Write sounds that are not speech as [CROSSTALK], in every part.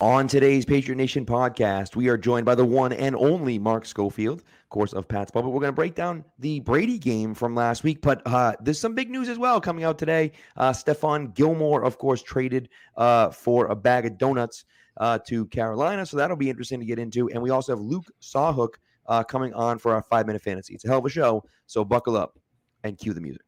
On today's Patriot Nation podcast, we are joined by the one and only Mark Schofield, of course, of Pat's Pulpit. We're going to break down the Brady game from last week, but uh, there's some big news as well coming out today. Uh, Stephon Gilmore, of course, traded uh, for a bag of donuts uh, to Carolina, so that'll be interesting to get into. And we also have Luke Sawhook uh, coming on for our five minute fantasy. It's a hell of a show, so buckle up and cue the music.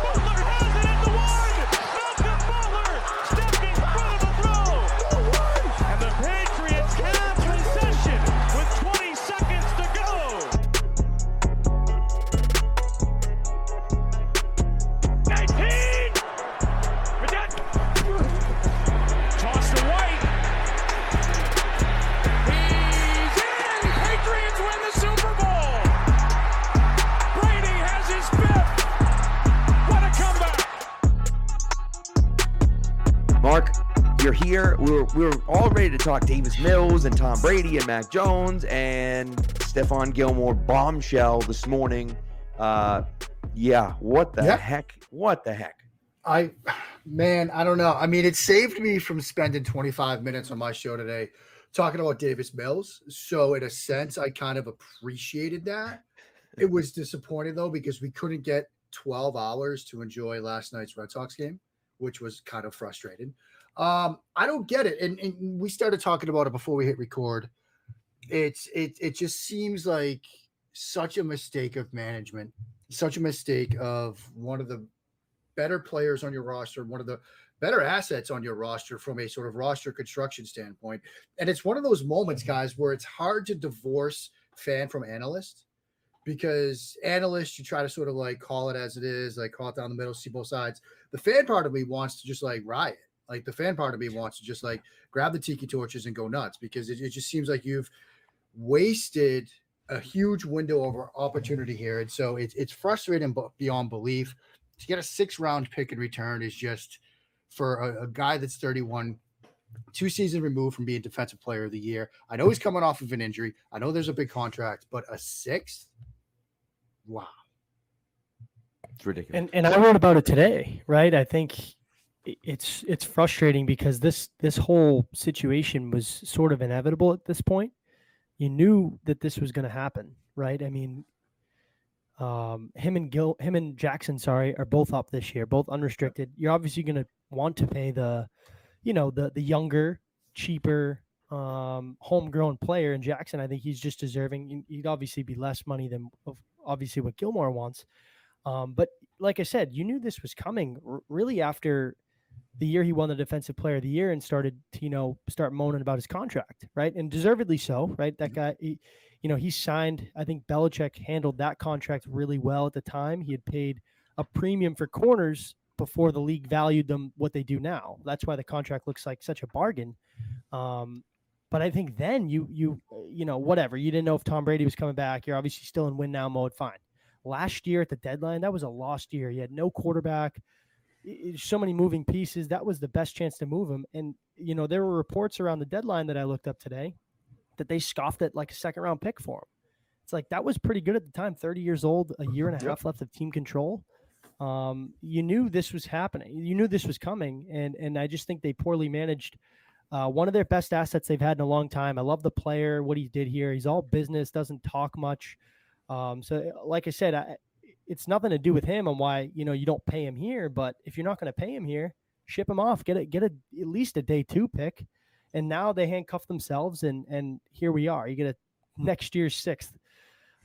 We're we're all ready to talk Davis Mills and Tom Brady and Mac Jones and Stephon Gilmore bombshell this morning. Uh, yeah, what the Yeah. heck? What the heck? I, man, I don't know. I mean, it saved me from spending 25 minutes on my show today talking about Davis Mills. So, in a sense, I kind of appreciated that. It was disappointing though because we couldn't get 12 hours to enjoy last night's Red Sox game, which was kind of frustrating. Um, I don't get it, and, and we started talking about it before we hit record. It's it it just seems like such a mistake of management, such a mistake of one of the better players on your roster, one of the better assets on your roster from a sort of roster construction standpoint. And it's one of those moments, guys, where it's hard to divorce fan from analyst because analyst, you try to sort of like call it as it is, like call it down the middle, see both sides. The fan part of me wants to just like riot. Like the fan part of me wants to just like grab the tiki torches and go nuts because it, it just seems like you've wasted a huge window of opportunity here. And so it's it's frustrating but beyond belief. To get a six round pick in return is just for a, a guy that's 31, two seasons removed from being defensive player of the year. I know he's coming off of an injury. I know there's a big contract, but a sixth? Wow. It's ridiculous. And and I wrote about it today, right? I think it's it's frustrating because this this whole situation was sort of inevitable at this point. You knew that this was going to happen, right? I mean, um, him and Gil, him and Jackson, sorry, are both up this year, both unrestricted. You're obviously going to want to pay the, you know, the the younger, cheaper, um, homegrown player. And Jackson, I think he's just deserving. He- He'd obviously be less money than obviously what Gilmore wants. Um, but like I said, you knew this was coming r- really after the year he won the defensive player of the year and started to, you know, start moaning about his contract, right? And deservedly so, right? That guy, he, you know, he signed, I think Belichick handled that contract really well at the time. He had paid a premium for corners before the league valued them what they do now. That's why the contract looks like such a bargain. Um, but I think then you, you, uh, you know, whatever, you didn't know if Tom Brady was coming back. You're obviously still in win now mode. Fine last year at the deadline, that was a lost year. He had no quarterback, so many moving pieces. That was the best chance to move him. And, you know, there were reports around the deadline that I looked up today that they scoffed at like a second round pick for him. It's like that was pretty good at the time, 30 years old, a year and a Yep. half left of team control. Um, you knew this was happening. You knew this was coming. And, and I just think they poorly managed uh, one of their best assets they've had in a long time. I love the player, what he did here. He's all business, doesn't talk much. Um, so, eh, like I said, I, it's nothing to do with him and why you know you don't pay him here. But if you're not going to pay him here, ship him off. Get a get a at least a day two pick. And now they handcuff themselves, and and here we are. You get a hmm. next year's sixth.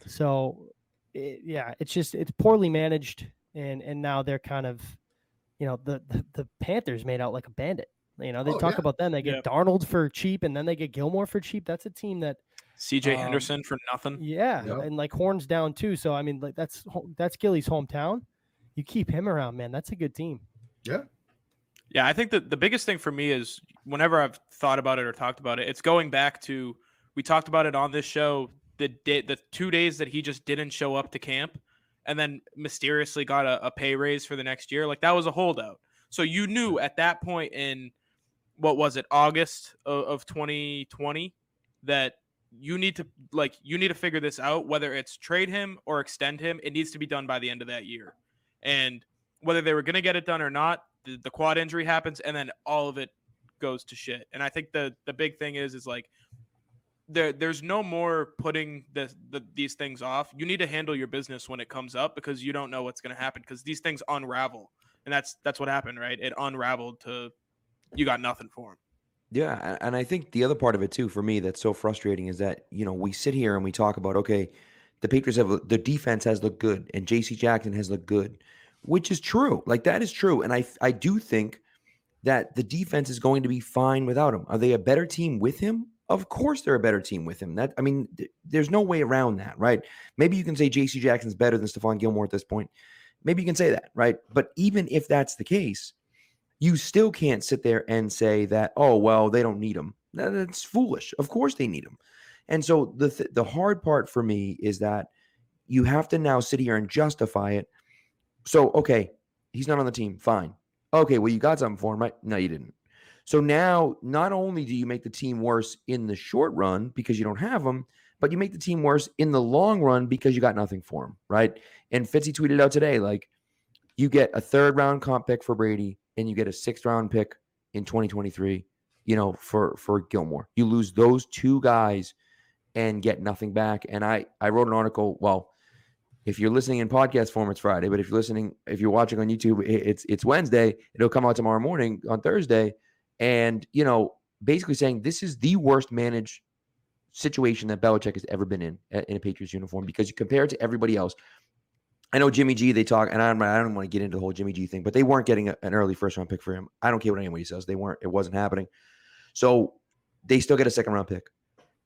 So, it, yeah, it's just it's poorly managed, and and now they're kind of, you know, the the, the Panthers made out like a bandit. You know, they Oh, talk yeah. about them. They get Yep. Darnold for cheap, and then they get Gilmore for cheap. That's a team that CJ Um, Henderson for nothing. yeah, Yep. and like Horns down too. So I mean, like that's that's Gilly's hometown. You keep him around, man. That's a good team. Yeah. Yeah, I think that the biggest thing for me is whenever I've thought about it or talked about it, it's going back to we talked about it on this show the day, the two days that he just didn't show up to camp, and then mysteriously got a, a pay raise for the next year. Like that was a holdout. So you knew at that point in what was it August of, of 2020 that you need to like you need to figure this out whether it's trade him or extend him it needs to be done by the end of that year. And whether they were going to get it done or not the, the quad injury happens and then all of it goes to shit. And i think the the big thing is is like there there's no more putting the, the these things off. You need to handle your business when it comes up because you don't know what's going to happen because these things unravel. And that's that's what happened right? It unraveled to you got nothing for him Yeah, and I think the other part of it too for me that's so frustrating is that you know we sit here and we talk about okay, the Patriots have the defense has looked good and J.C. Jackson has looked good, which is true. Like that is true, and I I do think that the defense is going to be fine without him. Are they a better team with him? Of course, they're a better team with him. That I mean, th- there's no way around that, right? Maybe you can say J.C. Jackson's better than Stephon Gilmore at this point. Maybe you can say that, right? But even if that's the case you still can't sit there and say that oh well they don't need him That- that's foolish. Of course they need him and so the th- the hard part for me is that you have to now sit here and justify it. So okay he's not on the team fine. Okay well you got something for him right? No you didn't. So now not only do you make the team worse in the short run because you don't have him but you make the team worse in the long run because you got nothing for him right? And fitzy tweeted out today like you get a third round comp pick for Brady and you get a sixth round pick in 2023, you know, for for Gilmore. You lose those two guys and get nothing back. And I I wrote an article, well, if you're listening in podcast form it's Friday, but if you're listening if you're watching on YouTube it's it's Wednesday, it'll come out tomorrow morning on Thursday and, you know, basically saying this is the worst managed situation that Belichick has ever been in in a Patriots uniform because you compare it to everybody else. I know Jimmy G. They talk, and I don't, I don't want to get into the whole Jimmy G thing, but they weren't getting a- an early first round pick for him. I don't care what anybody says; they weren't. It wasn't happening. So they still get a second round pick.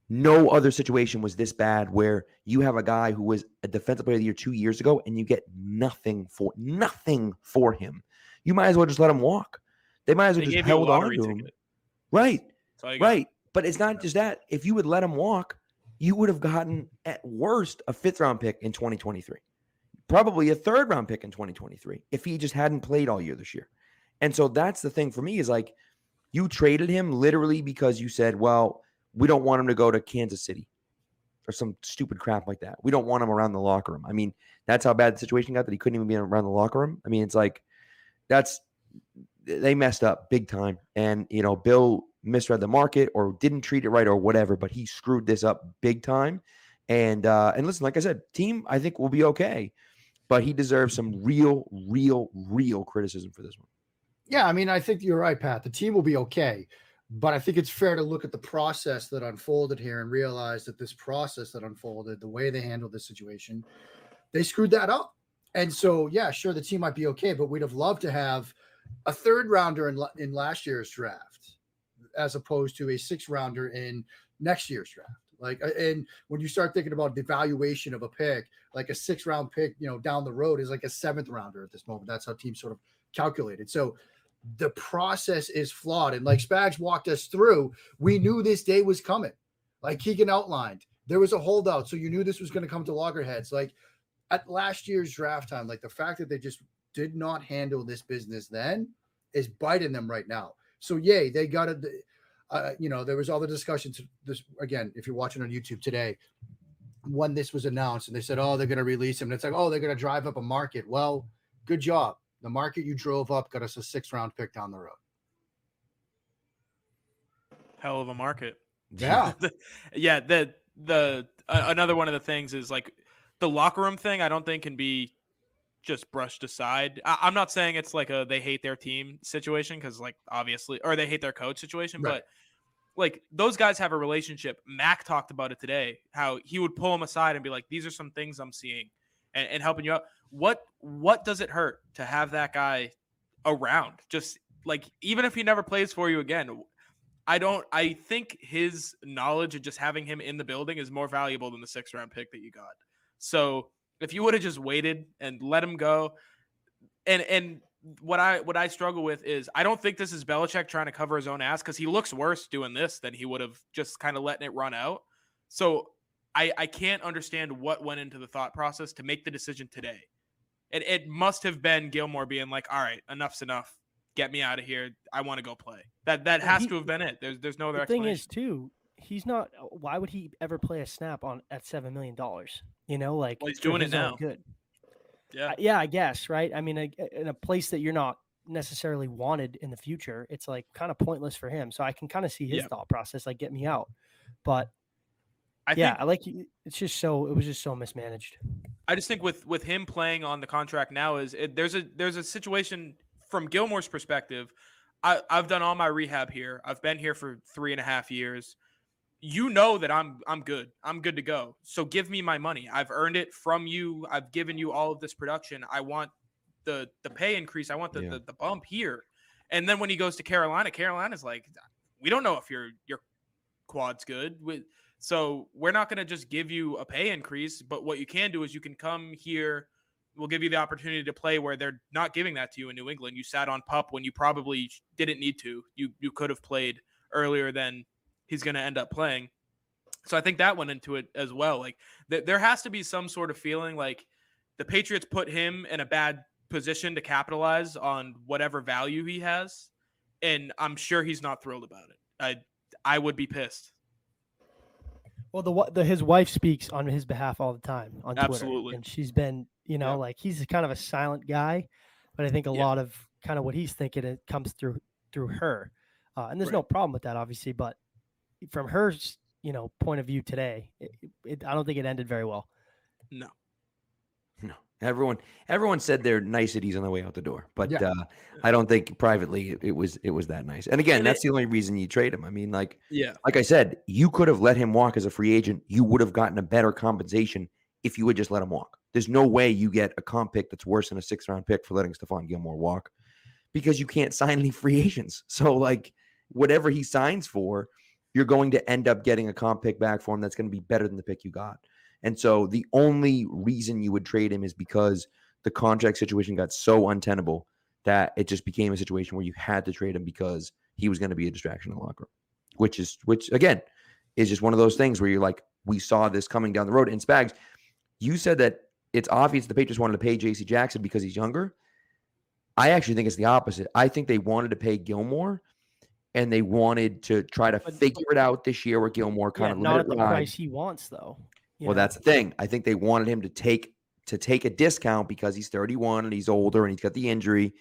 No other situation was this bad where you have a guy who was a defensive player of the year two years ago, and you get nothing for nothing for him. You might as well just let him walk. They might as well they just gave you a held on to him. ticket Right. That's all you got. Right. But it's not just that. If you would let him walk, you would have gotten at worst a fifth round pick in 2023. Probably a third round pick in 2023 if he just hadn't played all year this year. And so that's the thing for me is like you traded him literally because you said, well, we don't want him to go to Kansas City or some stupid crap like that. We don't want him around the locker room. I mean, that's how bad the situation got that he couldn't even be around the locker room. I mean, it's like that's they messed up big time. And you know, Bill misread the market or didn't treat it right or whatever, but he screwed this up big time. And uh and listen, like I said, team I think will be okay, but he deserves some real, real, real criticism for this one. Yeah, I mean, I think you're right, Pat. The team will be okay. But I think it's fair to look at the process that unfolded here and realize that this process that unfolded, the way they handled this situation, they screwed that up. And so, yeah, sure, the team might be okay, but we'd have loved to have a third rounder in, in last year's draft as opposed to a six rounder in next year's draft. Like, uh, and when you start thinking about the valuation of a pick, like a six round pick, you know, down the road is like a seventh rounder at this moment. That's how teams sort of calculated. So the process is flawed. And like Spags walked us through, we knew this day was coming. Like Keegan outlined, there was a holdout. So you knew this was going to come to loggerheads. Like at last year's draft time, like the fact that they just did not handle this business then is biting them right now. So yay, they got it. Uh, you know, there was all the discussions. This again, if you're watching on YouTube today, when this was announced, and they said, "Oh, they're going to release him," and it's like, "Oh, they're going to drive up a market." Well, good job. The market you drove up got us a six round pick down the road. Hell of a market. Yeah. [LAUGHS] yeah. The the uh, another one of the things is like the locker room thing. I don't think can be just brushed aside. I, I'm not saying it's like a they hate their team situation because like obviously or they hate their coach situation, Right. but like those guys have a relationship. Mac talked about it today. How he would pull them aside and be like, "These are some things I'm seeing," and, and helping you out. What what does it hurt to have that guy around? Just like even if he never plays for you again, I don't. I think his knowledge and just having him in the building is more valuable than the six round pick that you got. So if you would have just waited and let him go, and and what I what I struggle with is I don't think this is Belichick trying to cover his own ass because he looks worse doing this than he would have just kind of letting it run out. So I I can't understand what went into the thought process to make the decision today. It it must have been Gilmore being like, all right, enough's enough. get me out of here. I want to go play. That that has he- to have been it. There's there's no other the thing is too he's not why would he ever play a snap on at seven million dollars you know like Well, he's doing it now. good yeah. Yeah i guess right i mean a- in a place that you're not necessarily wanted in the future it's like kind of pointless for him so i can kind of see his Yeah. thought process like get me out but I yeah think i like it's just so it was just so mismanaged I just think with with him playing on the contract now is it, there's a there's a situation from Gilmore's perspective. I, I've done all my rehab here. I've been here for three and a half years. You know that I'm I'm good. I'm good to go. So give me my money. I've earned it from you. I've given you all of this production. I want the the pay increase. I want the, Yeah. the, the bump here. And then when he goes to Carolina, Carolina's like, we don't know if your your quad's good. So we're not going to just give you a pay increase, but what you can do is you can come here. We'll give you the opportunity to play where they're not giving that to you in New England. You sat on pup when you probably didn't need to. You you could have played earlier than he's going to end up playing. So I think that went into it as well. Like th- there has to be some sort of feeling like the Patriots put him in a bad position to capitalize on whatever value he has, and I'm sure he's not thrilled about it. I I would be pissed. well the, the his wife speaks on his behalf all the time on Twitter, Absolutely. and she's been you know Yeah. like he's kind of a silent guy but i think a Yeah. lot of kind of what he's thinking it comes through through her uh, and there's Right. no problem with that obviously but from her you know point of view today it, it, i don't think it ended very well No. No, everyone everyone said their niceties on the way out the door, but Yeah. uh, I don't think privately it, it was it was that nice. And again, And that's it- the only reason you trade him. I mean, like Yeah. like I said, you could have let him walk as a free agent. You would have gotten a better compensation if you would just let him walk. There's no way you get a comp pick that's worse than a six round pick for letting Stephon Gilmore walk because you can't sign any free agents. So like whatever he signs for, you're going to end up getting a comp pick back for him that's going to be better than the pick you got. And so the only reason you would trade him is because the contract situation got so untenable that it just became a situation where you had to trade him because he was going to be a distraction in the locker room, which is which again is just one of those things where you're like, we saw this coming down the road. And Spags, you said that it's obvious the Patriots wanted to pay JC Jackson because he's younger. I actually think it's the opposite. I think they wanted to pay Gilmore and they wanted to try to But- figure it out this year where Gilmore kind yeah, of not at the ride. price he wants though Well, know? that's the thing. I think they wanted him to take to take a discount because he's 31 and he's older and he's got the injury.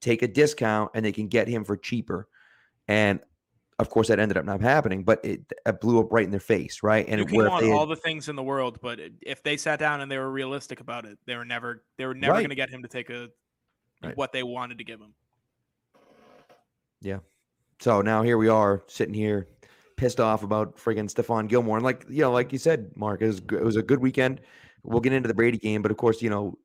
Take a discount and they can get him for cheaper. And of course, that ended up not happening, but it, it blew up right in their face, right? And you can want they had- all the things in the world, but if they sat down and they were realistic about it, they were never they were never Right. going to get him to take a Right. what they wanted to give him. So now here we are sitting here pissed off about friggin' Stephon Gilmore. And like, you know, like you said, Mark, it was, it was a good weekend. We'll get into the Brady game, but of course, you know,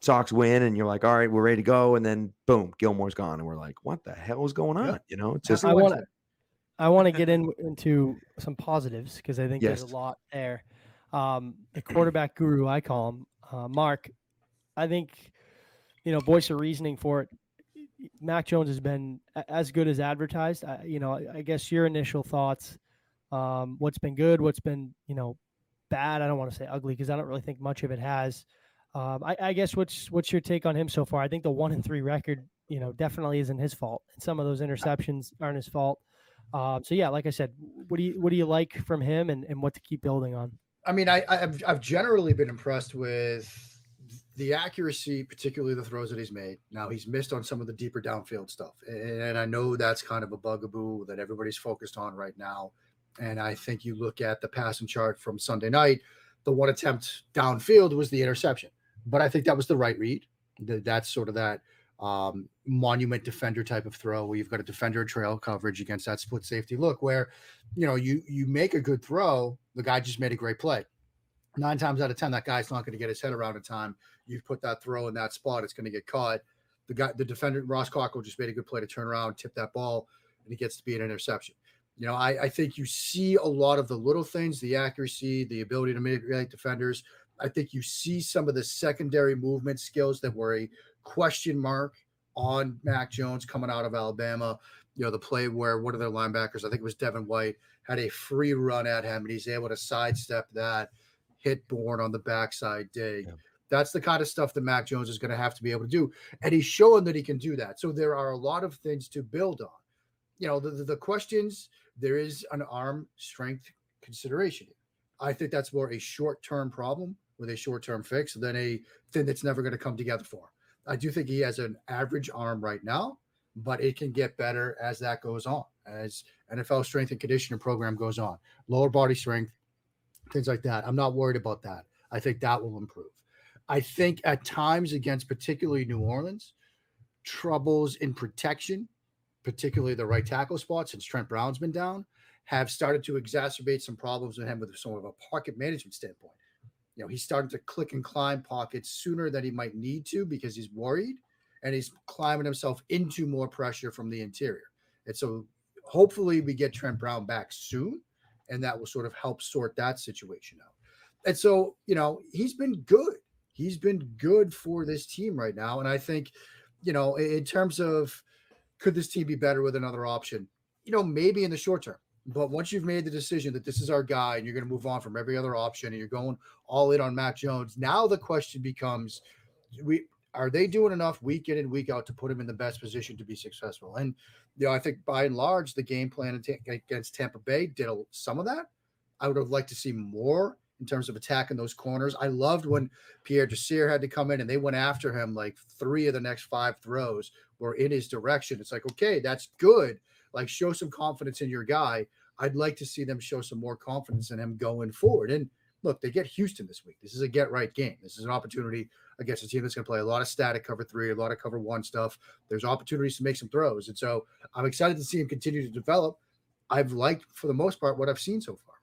Sox win and you're like, all right, we're ready to go. And then boom, Gilmore's gone. And we're like, what the hell is going on? You know, it's just, I want to I want to get in [LAUGHS] into some positives because I think there's a lot there. Um, the quarterback guru, I call him, uh, Mark. I think, you know, voice of reasoning for it. Mac Jones has been as good as advertised. I, you know, I, guess your initial thoughts. Um, what's been good? What's been you know bad? I don't want to say ugly because I don't really think much of it has. Um, I, I guess what's what's your take on him so far? I think the one and three record, you know, definitely isn't his fault, and some of those interceptions aren't his fault. Um, so yeah, like I said, what do you what do you like from him, and, and what to keep building on? I mean, I, I've I've generally been impressed with the accuracy, particularly the throws that he's made. Now he's missed on some of the deeper downfield stuff, and I know that's kind of a bugaboo that everybody's focused on right now. And I think you look at the passing chart from Sunday night, the one attempt downfield was the interception, but I think that was the right read. That's sort of that um, monument defender type of throw where you've got a defender trail coverage against that split safety look where you know you you make a good throw the guy just made a great play nine times out of ten that guy's not going to get his head around in time you've put that throw in that spot it's going to get caught the guy the defender ross cockrell just made a good play to turn around tip that ball and it gets to be an interception you know I, I think you see a lot of the little things the accuracy the ability to manipulate defenders i think you see some of the secondary movement skills that were a question mark on Mac Jones coming out of Alabama. You know, the play where one of their linebackers, I think it was Devin White, had a free run at him and he's able to sidestep that, hit Bourne on the backside dig. Yeah. That's the kind of stuff that Mac Jones is going to have to be able to do. And he's showing that he can do that. So there are a lot of things to build on. You know, the, the, the questions, there is an arm strength consideration. I think that's more a short term problem with a short term fix than a thing that's never going to come together for him. I do think he has an average arm right now, but it can get better as that goes on, as NFL strength and conditioning program goes on, lower body strength, things like that. I'm not worried about that. I think that will improve. I think at times against particularly New Orleans, troubles in protection, particularly the right tackle spot since Trent Brown's been down, have started to exacerbate some problems with him with some of a pocket management standpoint. You know, he's starting to click and climb pockets sooner than he might need to because he's worried and he's climbing himself into more pressure from the interior. And so hopefully we get Trent Brown back soon and that will sort of help sort that situation out. And so, you know, he's been good. He's been good for this team right now. And I think, you know, in terms of could this team be better with another option? You know, maybe in the short term. But once you've made the decision that this is our guy and you're going to move on from every other option and you're going all in on Mac Jones, now the question becomes we are they doing enough week in and week out to put him in the best position to be successful? And you know, I think by and large, the game plan against Tampa Bay did some of that. I would have liked to see more in terms of attacking those corners. I loved mm-hmm. when Pierre Desir had to come in and they went after him like three of the next five throws were in his direction. It's like, okay, that's good. Like, show some confidence in your guy. I'd like to see them show some more confidence in him going forward. And look, they get Houston this week. This is a get right game. This is an opportunity against a team that's going to play a lot of static cover three, a lot of cover one stuff. There's opportunities to make some throws. And so I'm excited to see him continue to develop. I've liked, for the most part, what I've seen so far.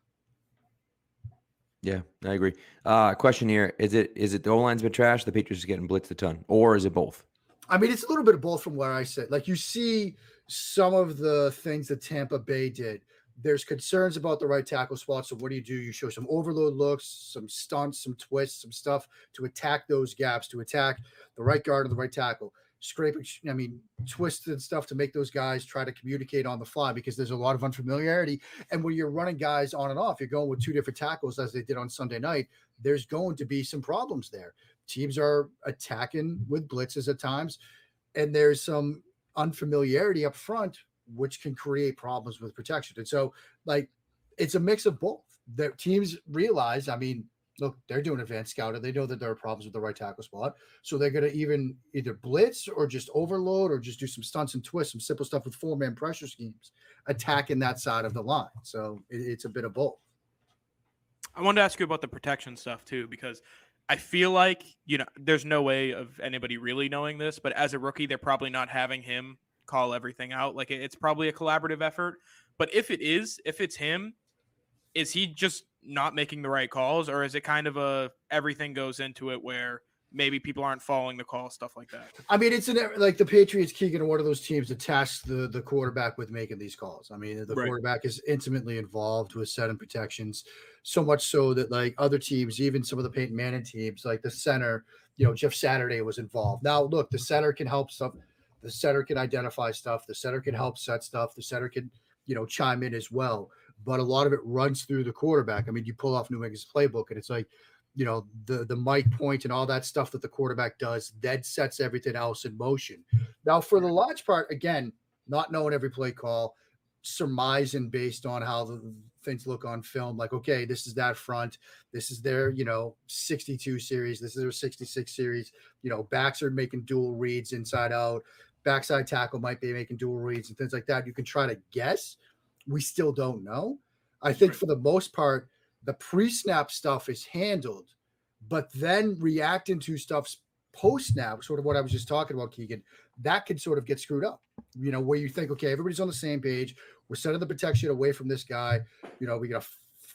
Yeah, I agree. Uh, question here: Is it is it the O line's been trash? The Patriots are getting blitzed a ton, or is it both? I mean, it's a little bit of both from where I sit. Like you see some of the things that Tampa Bay did. There's concerns about the right tackle spot. So what do you do? You show some overload looks, some stunts, some twists, some stuff to attack those gaps, to attack the right guard and the right tackle scraping, I mean, twisted stuff to make those guys try to communicate on the fly because there's a lot of unfamiliarity. And when you're running guys on and off, you're going with two different tackles as they did on Sunday night. There's going to be some problems there. Teams are attacking with blitzes at times, and there's some unfamiliarity up front, which can create problems with protection. And so, like, it's a mix of both. The teams realize, I mean, look, they're doing advanced scouting. They know that there are problems with the right tackle spot. So they're going to even either blitz or just overload or just do some stunts and twists, some simple stuff with four man pressure schemes, mm-hmm. attacking that side of the line. So it, it's a bit of both. I wanted to ask you about the protection stuff too, because I feel like, you know, there's no way of anybody really knowing this, but as a rookie, they're probably not having him call everything out. Like it's probably a collaborative effort. But if it is, if it's him, is he just not making the right calls, or is it kind of a everything goes into it where maybe people aren't following the call, stuff like that? I mean, it's an like the Patriots, Keegan, one of those teams that task the the quarterback with making these calls. I mean, the right. quarterback is intimately involved with setting protections, so much so that like other teams, even some of the Peyton Manning teams, like the center, you know, Jeff Saturday was involved. Now, look, the center can help stuff. The center can identify stuff. The center can help set stuff. The center can, you know, chime in as well but a lot of it runs through the quarterback. I mean, you pull off New England's playbook, and it's like, you know, the the mic point and all that stuff that the quarterback does that sets everything else in motion. Now, for the large part, again, not knowing every play call, surmising based on how the things look on film. Like, okay, this is that front. This is their, you know, 62 series. This is their 66 series. You know, backs are making dual reads inside out. Backside tackle might be making dual reads and things like that. You can try to guess we still don't know. I think right. for the most part, the pre-snap stuff is handled, but then reacting to stuff's post-snap, sort of what I was just talking about, Keegan, that could sort of get screwed up. You know, where you think, okay, everybody's on the same page. We're setting the protection away from this guy. You know, we got a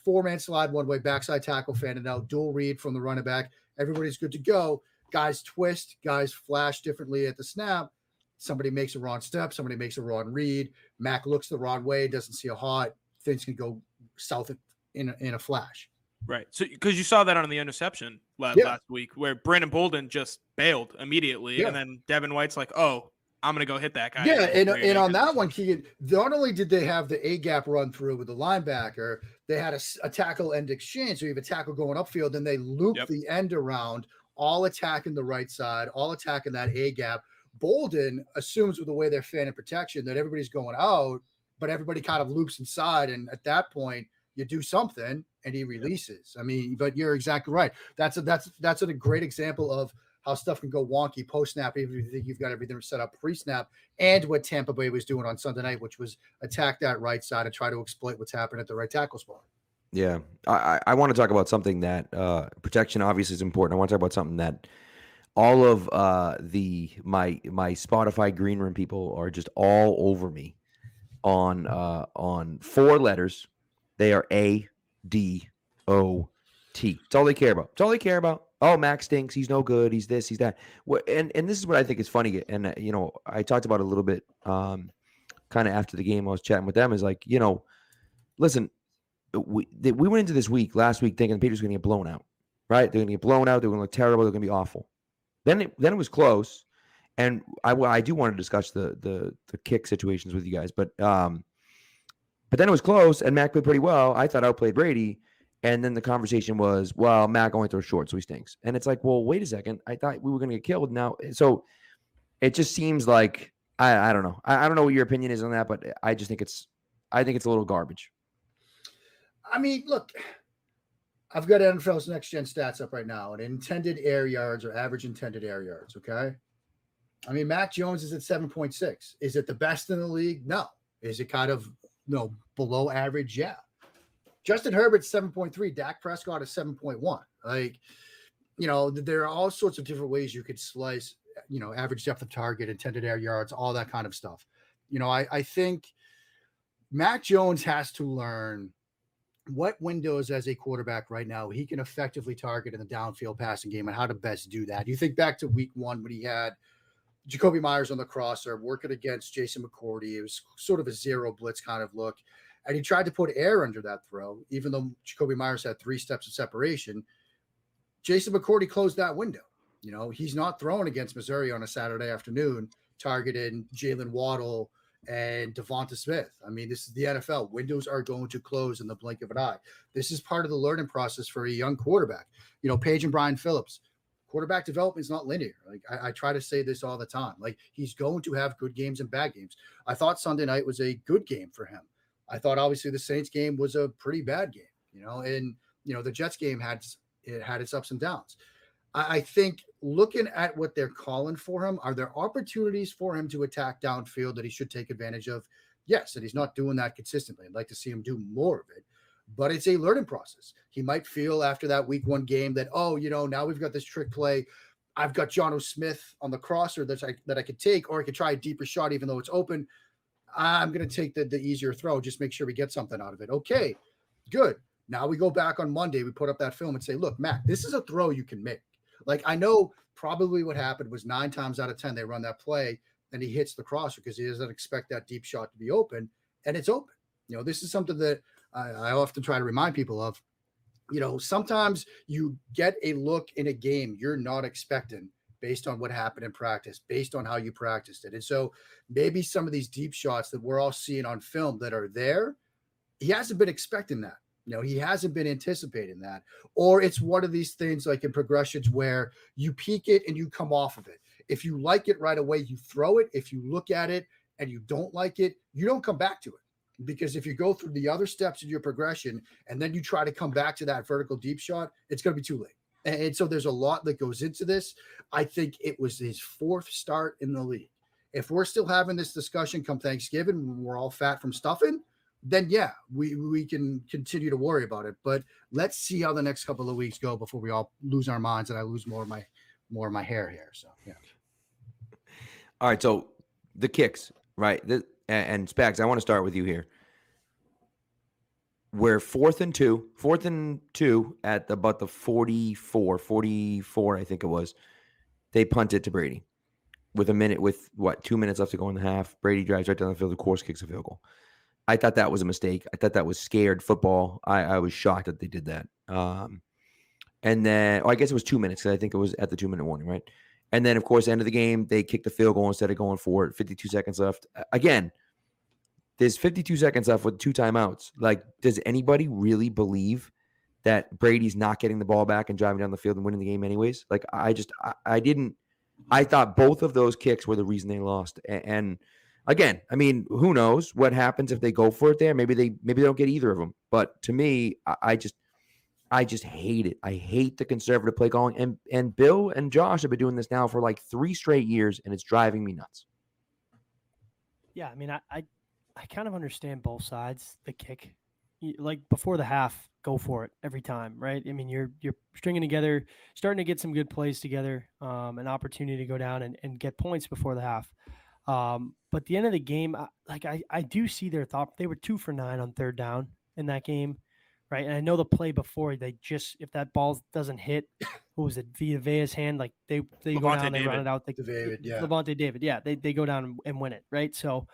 four-man slide one way, backside tackle fanning out, dual read from the running back. Everybody's good to go. Guys twist, guys flash differently at the snap somebody makes a wrong step, somebody makes a wrong read. Mac looks the wrong way, doesn't see a hot. Things can go south in a, in a flash. Right. So because you saw that on the interception last, yeah. last week, where Brandon Bolden just bailed immediately, yeah. and then Devin White's like, "Oh, I'm gonna go hit that guy." Yeah, and, and on that one, Keegan, not only did they have the A gap run through with the linebacker, they had a, a tackle end exchange. So you have a tackle going upfield, and they loop yep. the end around all attacking the right side, all attacking that A gap. Bolden assumes with the way they're fanning protection that everybody's going out, but everybody kind of loops inside. And at that point, you do something and he releases. I mean, but you're exactly right. That's a that's that's a great example of how stuff can go wonky post snap, even if you think you've got everything set up pre snap, and what Tampa Bay was doing on Sunday night, which was attack that right side and try to exploit what's happening at the right tackle spot. Yeah, I, I, I want to talk about something that uh, protection obviously is important. I want to talk about something that all of uh, the my my Spotify green room people are just all over me on uh, on four letters. They are A D O T. It's all they care about. It's all they care about. Oh, Max stinks. He's no good. He's this. He's that. And and this is what I think is funny. And uh, you know, I talked about a little bit, um, kind of after the game. I was chatting with them. Is like, you know, listen, we we went into this week last week thinking the Patriots going to get blown out, right? They're going to get blown out. They're going to look terrible. They're going to be awful. Then it, then it was close, and I I do want to discuss the the the kick situations with you guys, but um, but then it was close, and Mac played pretty well. I thought I outplayed Brady, and then the conversation was, well, Mac only throws short, so he stinks. And it's like, well, wait a second. I thought we were going to get killed now. So it just seems like I I don't know. I, I don't know what your opinion is on that, but I just think it's I think it's a little garbage. I mean, look, I've got NFL's next gen stats up right now, and intended air yards or average intended air yards. Okay. I mean, Mac Jones is at 7.6. Is it the best in the league? No. Is it kind of you know below average? Yeah. Justin Herbert's 7.3. Dak Prescott is 7.1. Like, you know, there are all sorts of different ways you could slice, you know, average depth of target, intended air yards, all that kind of stuff. You know, I, I think Mac Jones has to learn what windows as a quarterback right now he can effectively target in the downfield passing game and how to best do that. You think back to week one when he had Jakobi Meyers on the crosser working against Jason McCourty. It was sort of a zero blitz kind of look. And he tried to put air under that throw, even though Jakobi Meyers had three steps of separation. Jason McCourty closed that window. You know, he's not throwing against Missouri on a Saturday afternoon, targeting Jaylen Waddle and Devonta Smith. I mean, this is the NFL. Windows are going to close in the blink of an eye. This is part of the learning process for a young quarterback. You know, Paige and Brian Phillips, quarterback development is not linear. Like I, I, try to say this all the time. Like he's going to have good games and bad games. I thought Sunday night was a good game for him. I thought obviously the Saints game was a pretty bad game, you know, and you know the Jets game had it had its ups and downs. I, I think looking at what they're calling for him, are there opportunities for him to attack downfield that he should take advantage of? Yes, and he's not doing that consistently. I'd like to see him do more of it but it's a learning process. He might feel after that week one game that, oh, you know, now we've got this trick play. I've got Jonnu Smith on the crosser that I, that I could take, or I could try a deeper shot, even though it's open. I'm to take the, the easier throw, just make sure we get something out of it. Okay, good. Now we go back on Monday, we put up that film and say, look, Mac, this is a throw you can make. Like I know probably what happened was nine times out of 10, they run that play and he hits the crosser because he doesn't expect that deep shot to be open and it's open. You know, this is something that I, I often try to remind people of. You know, sometimes you get a look in a game you're not expecting based on what happened in practice, based on how you practiced it. And so maybe some of these deep shots that we're all seeing on film that are there, he hasn't been expecting that. You know, he hasn't been anticipating that. Or it's one of these things like in progressions where you peak it and you come off of it. If you like it right away, you throw it. If you look at it and you don't like it, you don't come back to it because if you go through the other steps in your progression and then you try to come back to that vertical deep shot, it's going to be too late. And so there's a lot that goes into this. I think it was his fourth start in the league. If we're still having this discussion come Thanksgiving we're all fat from stuffing, then yeah, we we can continue to worry about it. But let's see how the next couple of weeks go before we all lose our minds and I lose more of my more of my hair here. So yeah. All right, so the kicks, right? The, and, Spags, I want to start with you here. We're fourth and two, fourth and two at about the 44, 44, I think it was. They punt it to Brady with a minute, with what, two minutes left to go in the half. Brady drives right down the field, of course, kicks a field goal. I thought that was a mistake. I thought that was scared football. I, I was shocked that they did that. Um, and then, oh, I guess it was two minutes I think it was at the two minute warning, right? And then, of course, end of the game, they kick the field goal instead of going for it. 52 seconds left. Again, there's 52 seconds left with two timeouts. Like, does anybody really believe that Brady's not getting the ball back and driving down the field and winning the game anyways. Like I just I, I didn't I thought both of those kicks were the reason they lost. And again, I mean, who knows what happens if they go for it there? Maybe they maybe they don't get either of them. But to me, I, I just I just hate it. I hate the conservative play calling. And and Bill and Josh have been doing this now for like three straight years, and it's driving me nuts. Yeah, I mean, I, I, I kind of understand both sides. The kick, like before the half, go for it every time, right? I mean, you're you're stringing together, starting to get some good plays together, um, an opportunity to go down and, and get points before the half. Um, but the end of the game, I, like I, I do see their thought. They were two for nine on third down in that game, right? And I know the play before they just if that ball doesn't hit, who was it, Vita Vea's hand? Like they they go Lavonte down, they run it out, they David, yeah. Lavonte David, yeah, they they go down and, and win it, right? So,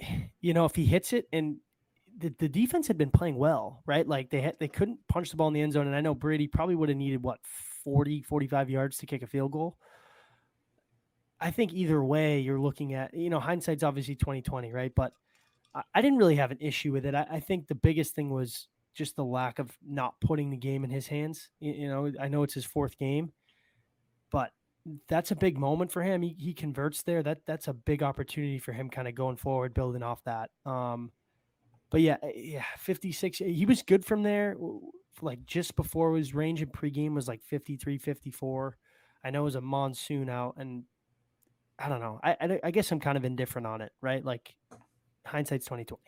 [SIGHS] you know, if he hits it and the, the defense had been playing well, right? Like they had, they couldn't punch the ball in the end zone. And I know Brady probably would have needed what 40, 45 yards to kick a field goal. I think either way you're looking at, you know, hindsight's obviously 2020, right? But I, I didn't really have an issue with it. I, I think the biggest thing was just the lack of not putting the game in his hands. You, you know, I know it's his fourth game, but that's a big moment for him. He, he converts there. That that's a big opportunity for him kind of going forward, building off that. Um, but yeah, eh, yeah, 56. He was good from there. Like just before his range in pregame was like 53, 54. I know it was a monsoon out, and I don't know. I, I, I guess I'm kind of indifferent on it, right? Like hindsight's 2020.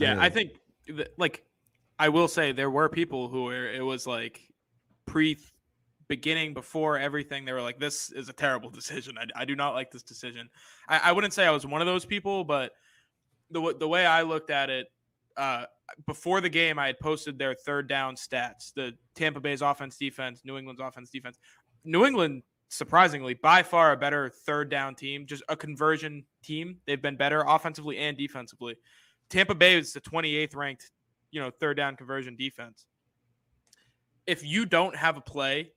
Yeah, I really- think th- like I will say there were people who were it was like pre beginning before everything they were like this is a terrible [LAUGHS] decision. I, I do not like this decision. I, I wouldn't say I was one of those people, but the the way I looked at it uh, before the game, I had posted their third down stats: the Tampa Bay's offense, defense, New England's offense, defense. New England, surprisingly, by far a better third down team, just a conversion team. They've been better offensively and defensively. Tampa Bay is the 28th ranked, you know, third down conversion defense. If you don't have a play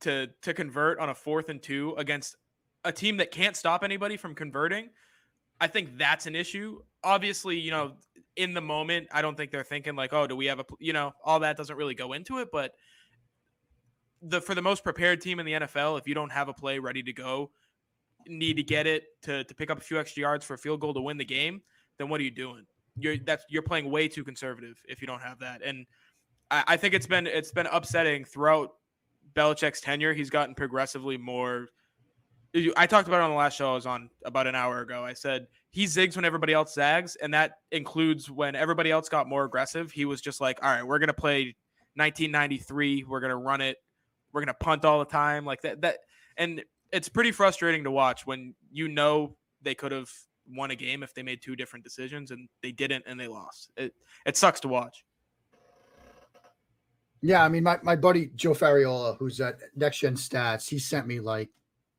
to to convert on a fourth and two against a team that can't stop anybody from converting, I think that's an issue. Obviously, you know, in the moment, I don't think they're thinking like, "Oh, do we have a, you know, all that doesn't really go into it, but the for the most prepared team in the NFL, if you don't have a play ready to go, need to get it to to pick up a few extra yards for a field goal to win the game, then what are you doing? You're that's you're playing way too conservative if you don't have that. And I, I think it's been it's been upsetting throughout Belichick's tenure. He's gotten progressively more. I talked about it on the last show I was on about an hour ago. I said he zigs when everybody else zags, and that includes when everybody else got more aggressive. He was just like, "All right, we're gonna play 1993. We're gonna run it. We're gonna punt all the time, like that." That and it's pretty frustrating to watch when you know they could have won a game if they made two different decisions and they didn't and they lost. It it sucks to watch. Yeah, I mean, my, my buddy Joe Fariola, who's at Next Gen Stats, he sent me like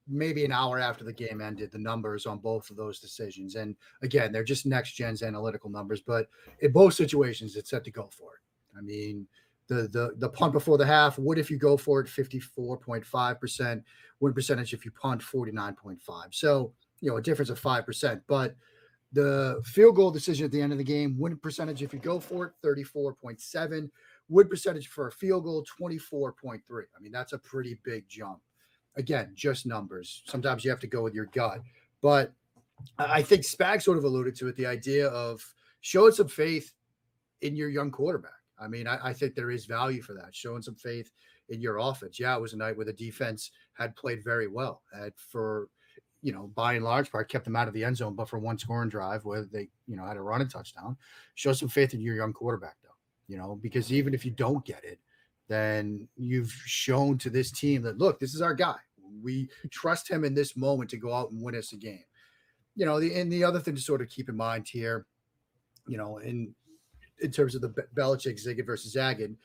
maybe an hour after the game ended the numbers on both of those decisions. And again, they're just Next Gen's analytical numbers, but in both situations, it's set to go for it. I mean, the the the punt before the half, what if you go for it 54.5%, win percentage if you punt 49.5. So, you know, a difference of 5%. But the field goal decision at the end of the game, win percentage if you go for it, 34.7 wood percentage for a field goal? 24.3 i mean that's a pretty big jump. Again just numbers. Sometimes you have to go with your gut. But I think spag sort of alluded to it the idea of showing some faith in your young quarterback i mean I, I think there is value for that showing some faith in your offense yeah it was a night where the defense had played very well had for you know, by and large part kept them out of the end zone, but for one scoring drive where they, you know, had a run and touchdown. Show some faith in your young quarterback, though you know, because even if you don't get it, then you've shown to this team that look, this is our guy. We trust him in this moment to go out and win us a game. You know, the and the other thing to sort of keep in mind here, you know, in in terms of the Be- Belichick Ziggett versus Zaggett,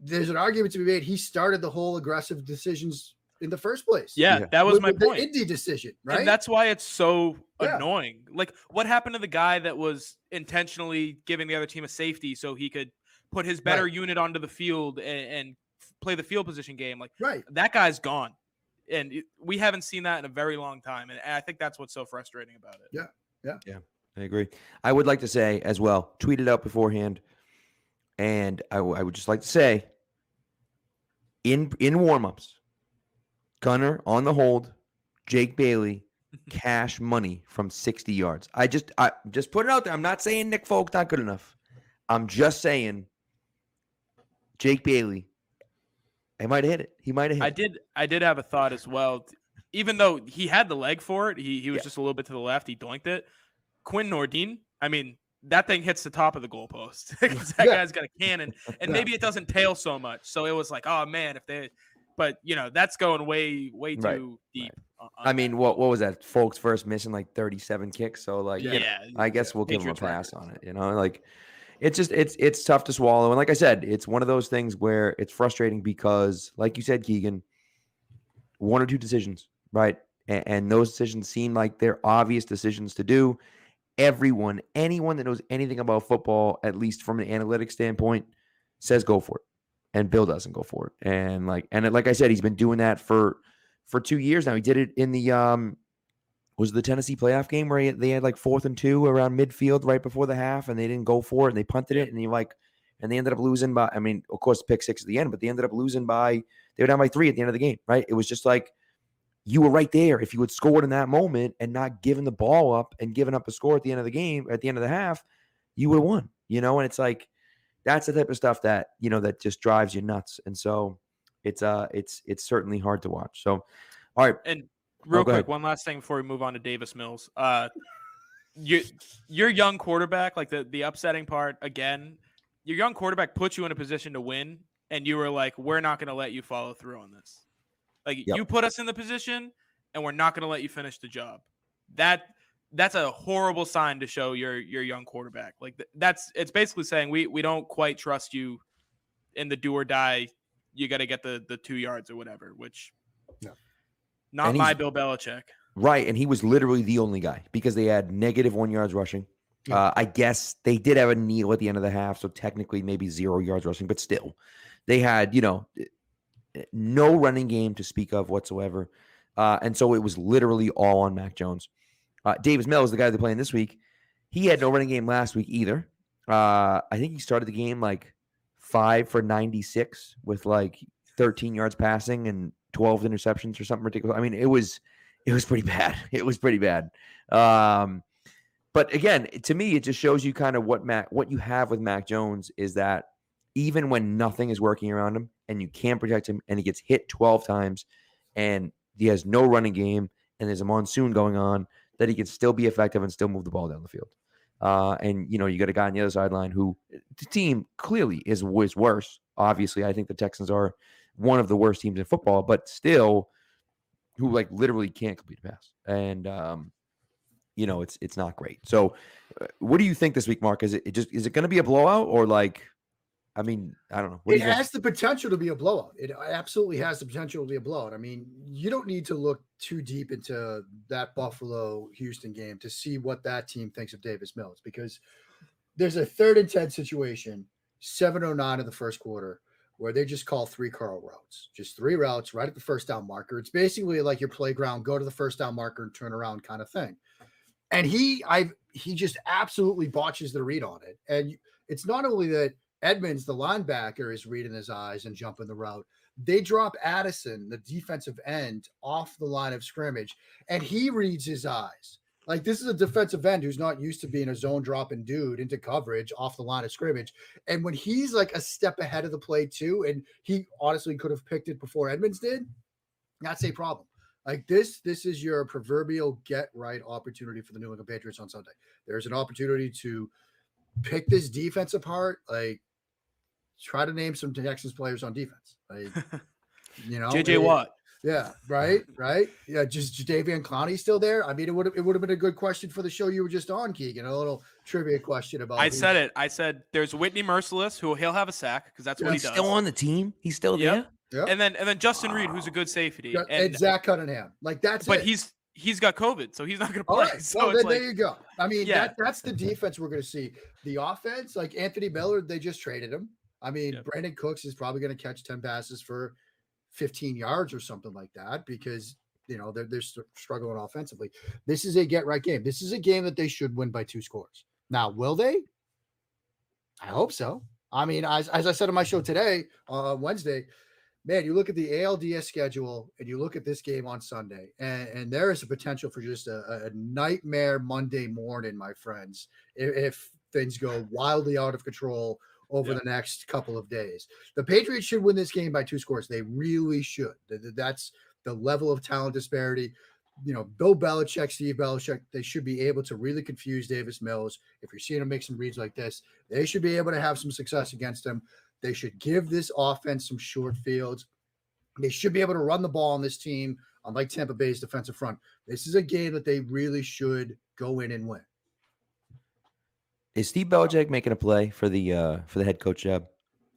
there's an argument to be made. He started the whole aggressive decisions in the first place. Yeah, Yeah. that was With- my with the point. Indy decision, right? And that's why it's so Yeah. annoying. Like, what happened to the guy that was intentionally giving the other team a safety so he could put his better Right. unit onto the field and, and play the field position game? Like, right. that guy's gone. And it- we haven't seen that in a very long time. And I think that's what's so frustrating about it. I agree. I would like to say as well, tweet it out beforehand. And I, w- I would just like to say, in in warmups, Gunner on the hold, Jake Bailey, [LAUGHS] cash money from 60 yards. I just I just put it out there. I'm not saying Nick Folk not good enough. I'm just saying Jake Bailey. He might have hit it. He might have hit. I it. did I did have a thought as well. Even though he had the leg for it, he he was Yeah. just a little bit to the left. He doinked it. Quinn Nordin, I mean, that thing hits the top of the goalpost. [LAUGHS] that Yeah. guy's got a cannon, and Yeah. maybe it doesn't tail so much. So it was like, oh man, if they, but you know, that's going way way too Right, deep. on I mean, what what was that? Folks first missing like 37 kicks. So like, you know, yeah, I guess we'll give him a pass on it. You know, like it's just it's it's tough to swallow. And like I said, it's one of those things where it's frustrating because, like you said, Keegan, one or two decisions, right? And, and those decisions seem like they're obvious decisions to do. Everyone, anyone that knows anything about football, at least from an analytic standpoint, says go for it. And Bill doesn't go for it. And like and like I said, he's been doing that for for two years now. He did it in the um was the Tennessee playoff game where he, they had like fourth and two around midfield right before the half, and they didn't go for it, and they punted it, and he like, and they ended up losing by. I mean, of course, pick six at the end, but they ended up losing by. They were down by three at the end of the game, right? It was just like you were right there. If you had scored in that moment and not given the ball up and given up a score at the end of the game, at the end of the half, you would have won. You know, and it's like that's the type of stuff that you know that just drives you nuts, and so it's uh it's it's certainly hard to watch. So, all right, And real Oh, quick, ahead. one last thing before we move on to Davis Mills. Uh, you, your young quarterback, like the the upsetting part again, your young quarterback puts you in a position to win, and you were like, "We're not going to let you follow through on this. Like Yep. you put us in the position, and we're not going to let you finish the job." That that's a horrible sign to show your your young quarterback. Like th- that's it's basically saying we we don't quite trust you in the do or die. You got to get the the two yards or whatever, which. Yeah. Not my Bill Belichick. Right, and he was literally the only guy because they had negative one yards rushing. Yeah. Uh, I guess they did have a kneel at the end of the half, so technically maybe zero yards rushing, but still, they had you know no running game to speak of whatsoever, uh, and so it was literally all on Mac Jones. Uh, Davis Mills, the guy they're playing this week, he had no running game last week either. Uh, I think he started the game like five for ninety six with like thirteen yards passing and twelve interceptions or something ridiculous. I mean, it was it was pretty [LAUGHS] bad. It was pretty bad. Um, but again, to me, it just shows you kind of what Mac, what you have with Mac Jones is that even when nothing is working around him and you can't protect him, and he gets hit twelve times, and he has no running game, and there's a monsoon going on, that he can still be effective and still move the ball down the field. Uh, and you know, you got a guy on the other sideline who the team clearly is was worse. Obviously, I think the Texans are one of the worst teams in football, but still who like literally can't complete a pass, and um, you know it's it's not great. So, uh, what do you think this week, Mark? Is it, it just is it going to be a blowout or like? I mean, I don't know. What do it think? has the potential to be a blowout. It absolutely has the potential to be a blowout. I mean, you don't need to look too deep into that Buffalo Houston game to see what that team thinks of Davis Mills because there's a third and 10 situation, 709 in the first quarter, where they just call three curl routes, just three routes right at the first down marker. It's basically like your playground, go to the first down marker and turn around kind of thing. And he, I, he just absolutely botches the read on it. And it's not only that Edmunds, the linebacker, is reading his eyes and jumping the route. They drop Addison, the defensive end, off the line of scrimmage, and he reads his eyes. Like this is a defensive end who's not used to being a zone dropping dude into coverage off the line of scrimmage. And when he's like a step ahead of the play too, and he honestly could have picked it before Edmunds did, that's a problem. Like this, this is your proverbial get right opportunity for the New England Patriots on Sunday. There's an opportunity to pick this defense apart. Like try to name some Texans players on defense. Like, [LAUGHS] you know, JJ it- Watt. Yeah, right, right. Yeah, just Jadeveon Clowney still there. I mean, it would have it would have been a good question for the show you were just on, Keegan. A little trivia question about. I who's- said it. I said there's Whitney Mercilus, who he'll have a sack because that's what he does. still on the team. He's still Yep. there. Yeah, And then and then Justin Reid, who's a good safety. yeah, And, and Zach Cunningham. Like that's but it. he's he's got COVID, so he's not going to play. right, [LAUGHS] So well, then like there you go. I mean, Yeah. that that's the defense we're going to see. The offense, like Anthony Miller, they just traded him. I mean, Yep. Brandin Cooks is probably going to catch ten passes for fifteen yards or something like that because you know they're they're struggling offensively. This is a get right game. This is a game that they should win by two scores. Now, will they? I hope so. I mean, as, as I said on my show today, uh, Wednesday, man, you look at the ALDS schedule and you look at this game on Sunday, and, and there is a potential for just a, a nightmare Monday morning, my friends, if, if things go wildly out of control over the next couple of days. The Patriots should win this game by two scores. They really should. Th- th- That's the level of talent disparity. You know, Bill Belichick, Steve Belichick, they should be able to really confuse Davis Mills. If you're seeing him make some reads like this, they should be able to have some success against him. They should give this offense some short fields. They should be able to run the ball on this team, unlike Tampa Bay's defensive front. This is a game that they really should go in and win. Is Steve Belichick making a play for the uh for the head coach job?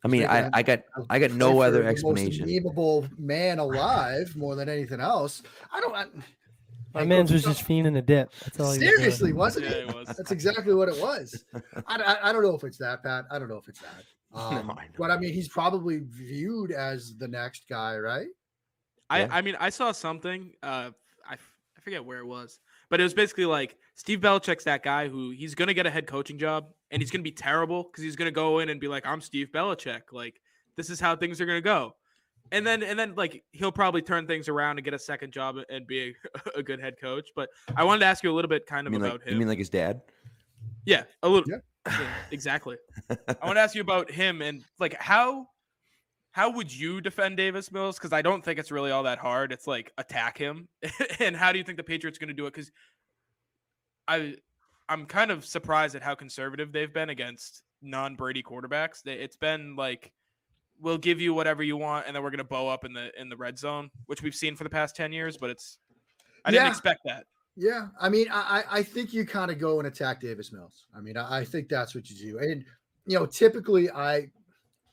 I mean, I, I got I got no for other the explanation. Most memeable man [LAUGHS] alive, more than anything else. I don't. I, My man's was just fiending a dip. That's all. he was seriously, wasn't Yeah, it? it was. That's exactly what it was. [LAUGHS] I, I, I don't know if it's that, Pat. I don't know if it's that. [LAUGHS] Um, I but I mean, he's probably viewed as the next guy, right? I, Yeah. I mean, I saw something. Uh, I I forget where it was, but it was basically like Steve Belichick's that guy who he's gonna get a head coaching job and he's gonna be terrible because he's gonna go in and be like, I'm Steve Belichick. Like this is how things are gonna go, and then and then like he'll probably turn things around and get a second job and be a, [LAUGHS] a good head coach. But I wanted to ask you a little bit kind of mean, like, about you mean like his dad? yeah, a little. Yeah. yeah, exactly. [LAUGHS] I want to ask you about him and like how how would you defend Davis Mills? Because I don't think it's really all that hard. It's like attack him. [LAUGHS] and how do you think the Patriots going to do it? Because I I'm kind of surprised at how conservative they've been against non Brady quarterbacks. It's been like we'll give you whatever you want, and then we're going to bow up in the in the red zone, which we've seen for the past ten years. But it's I didn't expect that. Yeah, I mean, I I I think you kind of go and attack Davis Mills. I mean, I, I think that's what you do. And you know, typically, I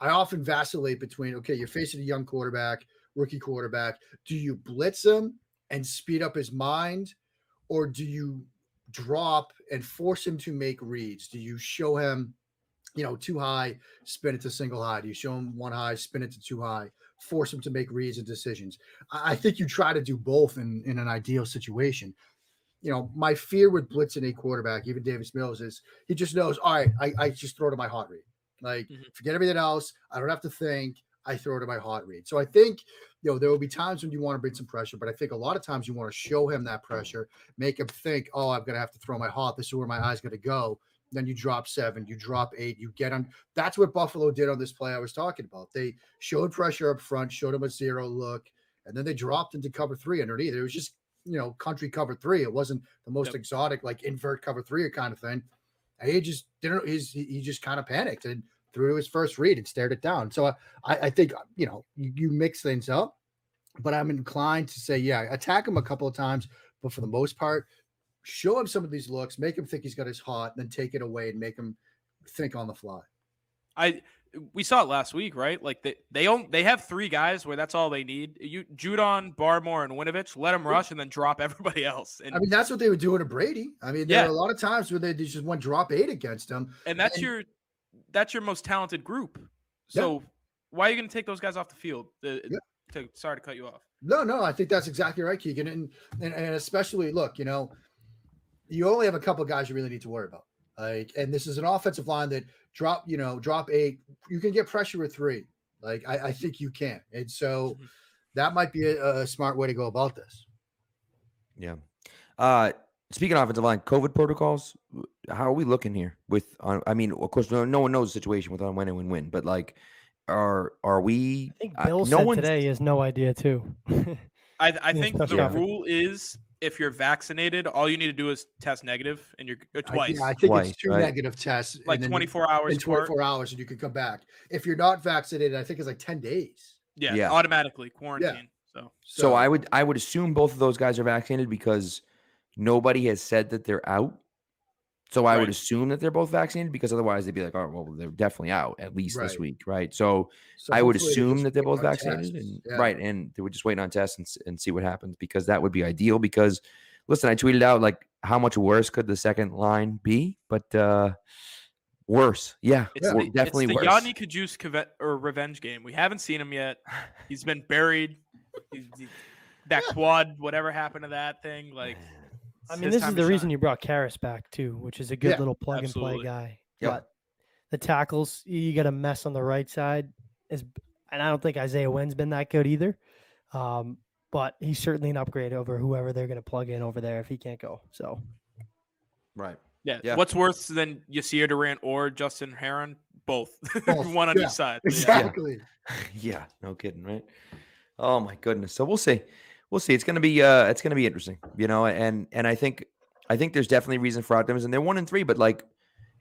I often vacillate between okay, you're facing a young quarterback, rookie quarterback. Do you blitz him and speed up his mind, or do you drop and force him to make reads? Do you show him, you know, too high, spin it to single high? Do you show him one high, spin it to too high, force him to make reads and decisions? I, think you try to do both in in an ideal situation you know, my fear with blitzing a quarterback, even Davis Mills, is he just knows, all right, I, I just throw to my hot read. Like, Mhm. forget everything else. I don't have to think. I throw to my hot read. So I think, you know, there will be times when you want to bring some pressure, but I think a lot of times you want to show him that pressure, make him think, oh, I'm going to have to throw my hot. This is where my eye's going to go. Then you drop seven, you drop eight, you get on. That's what Buffalo did on this play I was talking about. They showed pressure up front, showed him a zero look, and then they dropped into cover three underneath. It was just you know, country cover three. It wasn't the most Yep. exotic, like invert cover three kind of thing. He just didn't. He's he just kind of panicked and threw his first read and stared it down. So uh, I I think uh, you know you, you mix things up, but I'm inclined to say yeah, attack him a couple of times, but for the most part, show him some of these looks, make him think he's got his hot, and then take it away and make him think on the fly. I we saw it last week, right? Like they they own they have three guys where that's all they need. You Judon, Barmore, and Winovich. Let them rush and then drop [LAUGHS] everybody else. And I mean, that's what they were doing to Brady. I mean, there Yeah. are a lot of times where they just went drop eight against him. and that's and- your that's your most talented group. Yeah. So why are you going to take those guys off the field? Uh, Yeah. to, sorry to cut you off. No, no, I think that's exactly right, Keegan. And, and and especially look, you know, you only have a couple of guys you really need to worry about. Like, and this is an offensive line that drop, you know, drop eight. You can get pressure with three. Like, I, I think you can. And so Mhm. that might be a, a smart way to go about this. Yeah. Uh speaking of offensive line, COVID protocols, how are we looking here with on I mean, of course no, no one knows the situation with on when and when win, but like are are we I think uh, Bill no said today he has no idea too. [LAUGHS] I, I think the rule is if you're vaccinated, all you need to do is test negative, and you're uh, I- twice, yeah, I, think Twice, it's two right? negative tests. like then you- 24 hours. in apart. 24 hours, and you can come back. If you're not vaccinated, I think it's like 10 days. Yeah, Yeah. automatically quarantine. So so I would I would assume both of those guys are vaccinated because nobody has said that they're out. So I would assume that they're both vaccinated because otherwise they'd be like, oh well, they're definitely out at least this week, right? So so I would they're assume that they're both vaccinated, and Yeah. right, and they were just waiting on tests and, and see what happens because that would be ideal. Because listen, I tweeted out like how much worse could the second line be, but uh worse, yeah, it's, wor- the, definitely it's the worse. Yodny Cajuste or revenge game. We haven't seen him yet. He's been buried. He's, he- that [LAUGHS] quad, whatever happened to that thing? Like, I mean, this is the reason shine. you brought Karras back too, which is a good Yeah, little plug and play guy. Yep. But the tackles. You got a mess on the right side. Is and I don't think Isaiah Wynn's been that good either. Um, but he's certainly an upgrade over whoever they're going to plug in over there if he can't go. So Right. Yeah. Yeah. What's worse than Yasir Durant or Justin Herron? Both. Both, [LAUGHS] One on yeah, each side. Yeah. Exactly. [LAUGHS] yeah, no kidding, right? Oh my goodness. So we'll see. We'll see. It's gonna be uh it's gonna be interesting, you know, and and I think I think there's definitely reason for optimism. And they're one and three, but like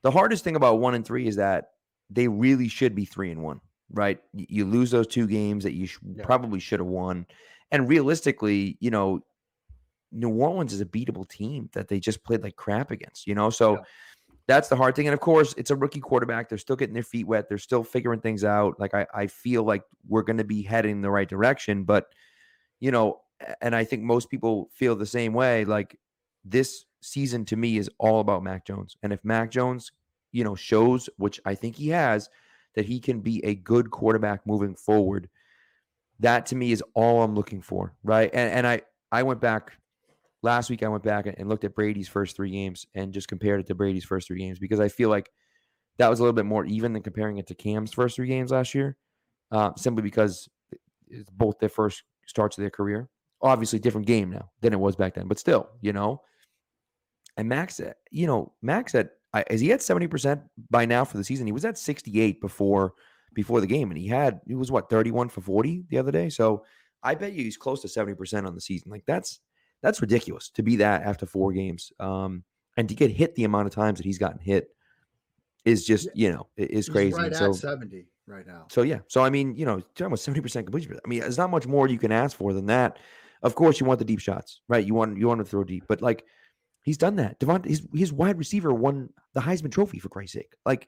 the hardest thing about one and three is that they really should be three and one, right? You lose those two games that you sh- Yeah. probably should have won. And realistically, you know, New Orleans is a beatable team that they just played like crap against, you know? So Yeah. that's the hard thing. And of course, it's a rookie quarterback. They're still getting their feet wet. They're still figuring things out. Like I, I feel like we're going to be heading in the right direction. But, you know, and I think most people feel the same way. Like this season to me is all about Mac Jones. And if Mac Jones, you know, shows, which I think he has, that he can be a good quarterback moving forward, that to me is all I'm looking for. Right. And and I I went back last week I went back and looked at Brady's first three games and just compared it to Brady's first three games because I feel like that was a little bit more even than comparing it to Cam's first three games last year, uh, simply because it's both their first starts of their career. Obviously, different game now than it was back then, but still, you know. And Max, at- you know, Max at is he at seventy percent by now for the season? He was at sixty eight before before the game, and he had he was what thirty one for forty the other day. So I bet you he's close to seventy percent on the season. Like that's that's ridiculous to be that after four games. Um, and to get hit the amount of times that he's gotten hit is just, you know, is He's crazy. right And at so, 70 right now. so yeah. So I mean, you know, talking about seventy percent completion. I mean, there's not much more you can ask for than that. Of course, you want the deep shots, right? You want you want to throw deep, but like he's done that. Devon, his his wide receiver won the Heisman Trophy for Christ's sake. Like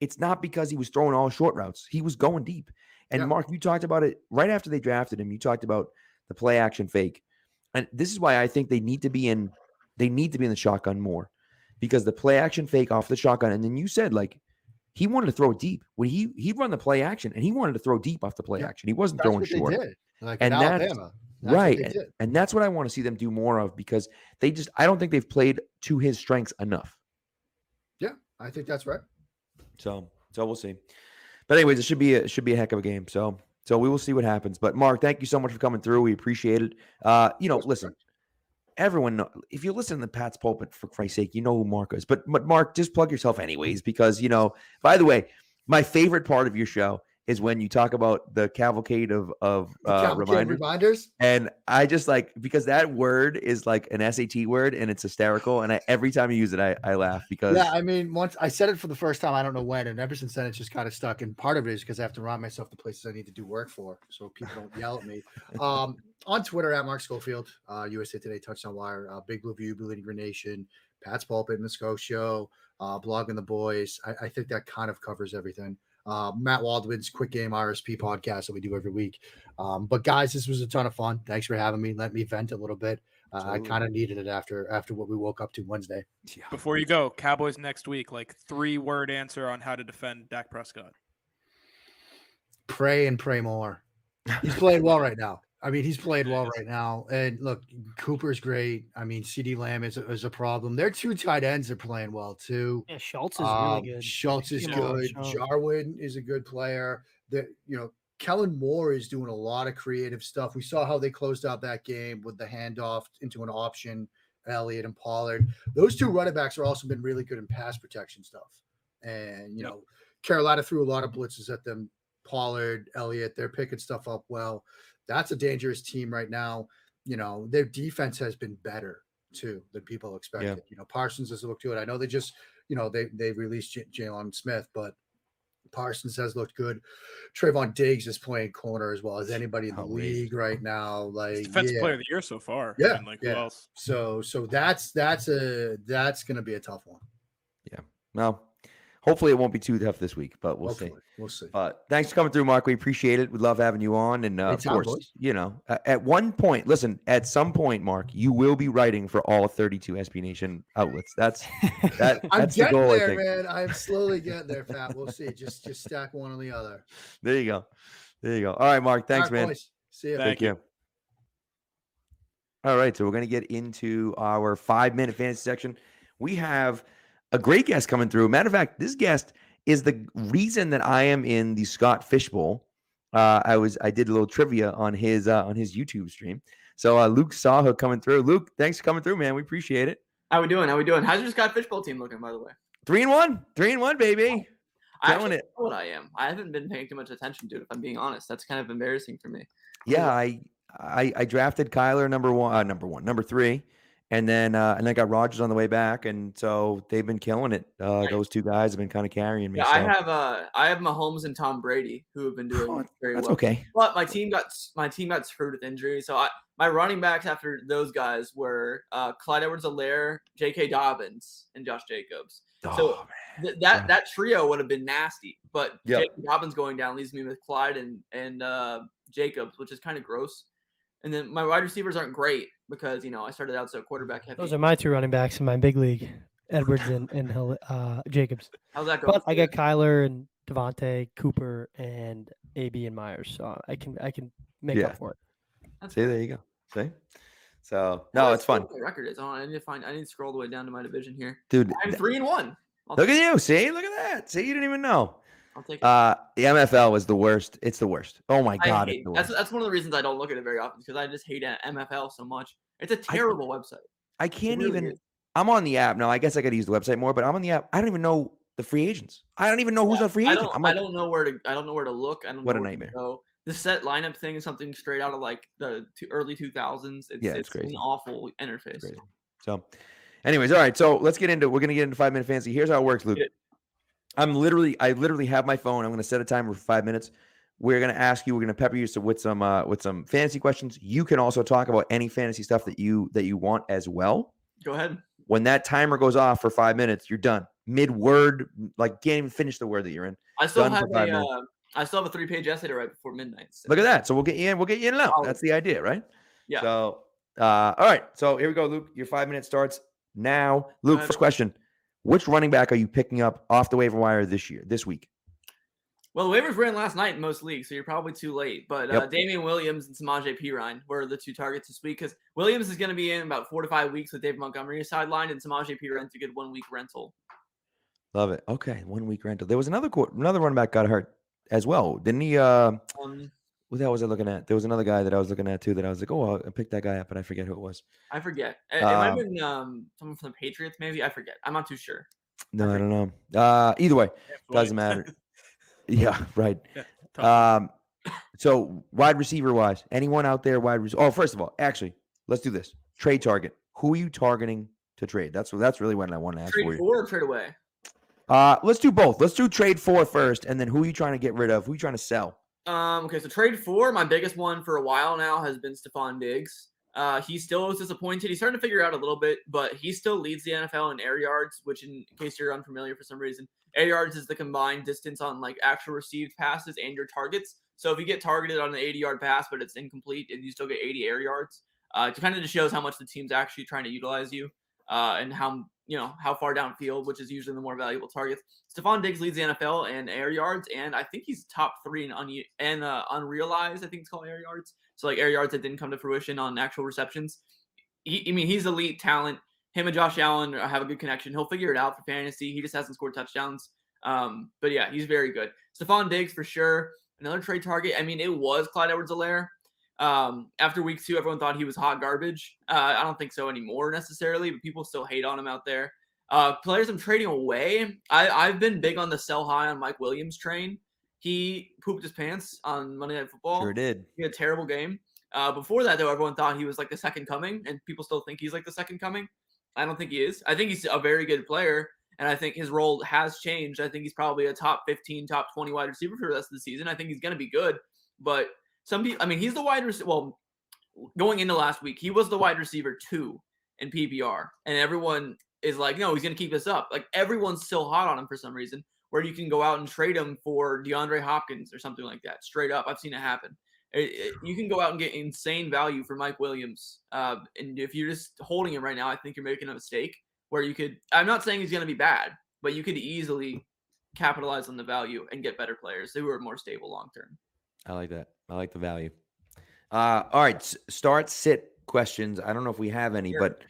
it's not because he was throwing all short routes; he was going deep. And Yeah. Mark, you talked about it right after they drafted him. You talked about the play action fake, and this is why I think they need to be in. They need to be in the shotgun more because the play action fake off the shotgun, and then you said like he wanted to throw deep when he he run the play action and he wanted to throw deep off the play Yeah, action. He wasn't That's throwing short. Like And that's-. That's what right. And, and that's what I want to see them do more of because they just I don't think they've played to his strengths enough. Yeah, I think that's right. So so we'll see. But anyways, it should be a, it should be a heck of a game. So so we will see what happens. But Mark, thank you so much for coming through. We appreciate it. Uh, you know, listen, everyone, know, if you listen to the Pat's pulpit for Christ's sake, you know who Mark is. But but Mark, just plug yourself anyways, because you know. By the way, my favorite part of your show is when you talk about the cavalcade of of uh, cavalcade reminders. reminders. And I just like because that word is like an SAT word and it's hysterical. And I, every time you use it, I, I laugh because Yeah, I mean, once I said it for the first time, I don't know when, and ever since then, it's just kind of stuck. And part of it is because I have to remind myself the places I need to do work for, so people don't yell at me. [LAUGHS] Um, on Twitter at Mark Schofield, uh, USA Today Touchdown Wire, uh, Big Blue View, Bleeding Green Nation, Pat's Pulpit, and the Sco Show, uh, Blogging the Boys. I, I think that kind of covers everything. Uh, Matt Waldman's Quick Game RSP podcast that we do every week. Um, but guys, this was a ton of fun. Thanks for having me. Let me vent a little bit. Uh, I kind of needed it after after what we woke up to Wednesday. Yeah. Before you go, Cowboys next week, like three word answer on how to defend Dak Prescott. pray and pray more. He's playing well right now. I mean, he's played well right now. And look, Cooper's great. I mean, CeeDee Lamb is a, is a problem. Their two tight ends are playing well too. Yeah, Schultz is Um, really good. Schultz is a good. shot. Jarwin is a good player. That you know, Kellen Moore is doing a lot of creative stuff. We saw how they closed out that game with the handoff into an option, Elliott and Pollard. Those two running backs are also been really good in pass protection stuff. And you Yep. know, Carolina threw a lot of blitzes at them. Pollard, Elliott, they're picking stuff up well. That's a dangerous team right now. You know, their defense has been better too than people expected. You know, Parsons has looked good. I know they just, you know, they they released J- Jaylon Smith, but Parsons has looked good. Trevon Diggs is playing corner as well as anybody in the Outrageous. league right now. Like, Defensive yeah. player of the year so far. Yeah, And like yeah. who else? So, so that's that's a that's going to be a tough one. Yeah. Well, hopefully it won't be too tough this week, but we'll Hopefully, see. we'll see. But thanks for coming through, Mark. We appreciate it. We love having you on. And uh, of course, boys. you know, a- at one point, listen, at some point, Mark, you will be writing for all 32 SB Nation outlets. That's that. [LAUGHS] I'm That's the getting goal, I there, think. man. I'm slowly [LAUGHS] getting there, Pat. We'll see. Just just stack one on the other. There you go. There you go. All right, Mark. Thanks, All right, man. boys. See you. Thank you. care. All right, so we're going to get into our five minute fantasy section. We have a great guest coming through. Matter of fact, this guest is the reason that I am in the Scott Fishbowl. Uh, I was I did a little trivia on his uh, on his YouTube stream. So uh, Luke Sawhook coming through. Luke, thanks for coming through, man. We appreciate it. How we doing? How we doing? How's your Scott Fishbowl team looking, by the way? Three and one, three and one, baby. I it. know what I am. I haven't been paying too much attention to it. If I'm being honest, that's kind of embarrassing for me. Yeah, I I, I drafted Kyler number one, uh, number one, number three, and then uh, and I got Rodgers on the way back, and so they've been killing it. Uh, Right. those two guys have been kind of carrying me. Yeah, so. I have uh, I have Mahomes and Tom Brady who have been doing Oh, very That's well. okay. But my team got my team got screwed with injury. So I my running backs after those guys were uh, Clyde Edwards-Helaire, J.K. Dobbins, and Josh Jacobs. So Oh, Th- that Yeah. that trio would have been nasty. But Yep. J.K. Dobbins going down leaves me with Clyde and and uh, Jacobs, which is kind of gross. And then my wide receivers aren't great because you know I started out so quarterback heavy. Those are my two running backs in my big league, Edwards and and uh, Jacobs. How's that going? But I for got Kyler and Devontae, Cooper, and AB and Meyers, so I can I can make Yeah. up for it. That's See, there you go. See, so no, I it's fun, My record is on. I need to find. I need to scroll the way down to my division here. dude. I'm three and one. I'll Look at you. See, look at that. See, you didn't even know. I'll take it. Uh, the MFL is the worst. It's the worst. Oh my I god, hate, that's that's one of the reasons I don't look at it very often because I just hate MFL so much. It's a terrible website. I can't really even. is. I'm on the app now. I guess I got to use the website more, but I'm on the app. I don't even know the free agents. I don't even know who's Yeah, on free I agent. don't. I'm I don't know where to. I don't know where to look. I don't. What know a nightmare. The set lineup thing is something straight out of like the two, early 2000s. It's, Yeah, it's an crazy. awful interface. So, anyways, all right. So let's get into. We're gonna get into five minute fantasy. Here's how it works, Luke. I'm literally. I literally have my phone. I'm gonna set a timer for five minutes. We're gonna ask you. We're gonna pepper you so- with some uh, with some fantasy questions. You can also talk about any fantasy stuff that you that you want as well. Go ahead. When that timer goes off for five minutes, you're done. Mid word, like can't even finish the word that you're in. I still Done have a. Uh, I still have a three-page essay to write before midnight. so- Look at that. So we'll get you in. We'll get you in and out. That's the idea, right? Yeah. So, uh, all right. So here we go, Luke. Your five minutes starts now. Luke, first question: Which running back are you picking up off the waiver wire this year, this week? Well, the waivers ran last night in most leagues, so you're probably too late. But uh, Damien Williams and Samaje Perine were the two targets this week because Williams is going to be in about four to five weeks with Dave Montgomery sidelined, and Samaje Perine's a good one-week rental. Love it. Okay, one week rental. There was another another running back got hurt as well, didn't he? Uh, Um, what the hell was I looking at? There was another guy that I was looking at too that I was like, oh, I picked that guy up, but I forget who it was. I forget. It, it might have Um, been um, someone from the Patriots, maybe. I forget. I'm not too sure. No, I don't know. Uh, either way, doesn't matter. [LAUGHS] yeah, right. Tough. Um, so wide receiver wise, anyone out there wide receiver? Oh, first of all, actually, let's do this. Trade target. Who are you targeting to trade? That's that's really what I want to ask for Trade for or trade away? Uh, let's do both. Let's do trade for first, and then who are you trying to get rid of? Who are you trying to sell? Um, okay, so trade four, my biggest one for a while now has been Stefon Diggs. Uh, he still is disappointed. He's starting to figure out a little bit, but he still leads the NFL in air yards, which, in case you're unfamiliar for some reason, air yards is the combined distance on like actual received passes and your targets. So if you get targeted on an 80 yard pass, but it's incomplete, and you still get 80 air yards, uh, it kind of just shows how much the team's actually trying to utilize you, uh, and how you know how far downfield, which is usually the more valuable targets. Stefon Diggs leads the NFL in air yards, and I think he's top three in un- and uh, unrealized. I think it's called air yards. So like air yards that didn't come to fruition on actual receptions. He, I mean, he's elite talent. Him and Josh Allen have a good connection. He'll figure it out for fantasy. He just hasn't scored touchdowns. Um, but yeah, he's very good. Stefon Diggs for sure. Another trade target. I mean, it was Clyde Edwards-Helaire. Um, after week two, everyone thought he was hot garbage. Uh, I don't think so anymore necessarily, but people still hate on him out there. Uh, players I'm trading away. I, I've been big on the sell high on Mike Williams train. He pooped his pants on Monday Night Football. Sure did. He had a terrible game. Uh, before that, though, everyone thought he was like the second coming, and people still think he's like the second coming. I don't think he is. I think he's a very good player, and I think his role has changed. I think he's probably a top 15, top 20 wide receiver for the rest of the season. I think he's going to be good, but some people, I mean, he's the wide receiver. Well, going into last week, he was the wide receiver two in PPR, and everyone is like, no, he's going to keep this up. Like everyone's still hot on him for some reason. Where you can go out and trade him for DeAndre Hopkins or something like that, straight up. I've seen it happen. It- it- you can go out and get insane value for Mike Williams. Uh, and if you're just holding him right now, I think you're making a mistake. Where you could, I'm not saying he's going to be bad, but you could easily capitalize on the value and get better players who are more stable long term. I like that. I like the value. Uh, all right, start sit questions. I don't know if we have any, but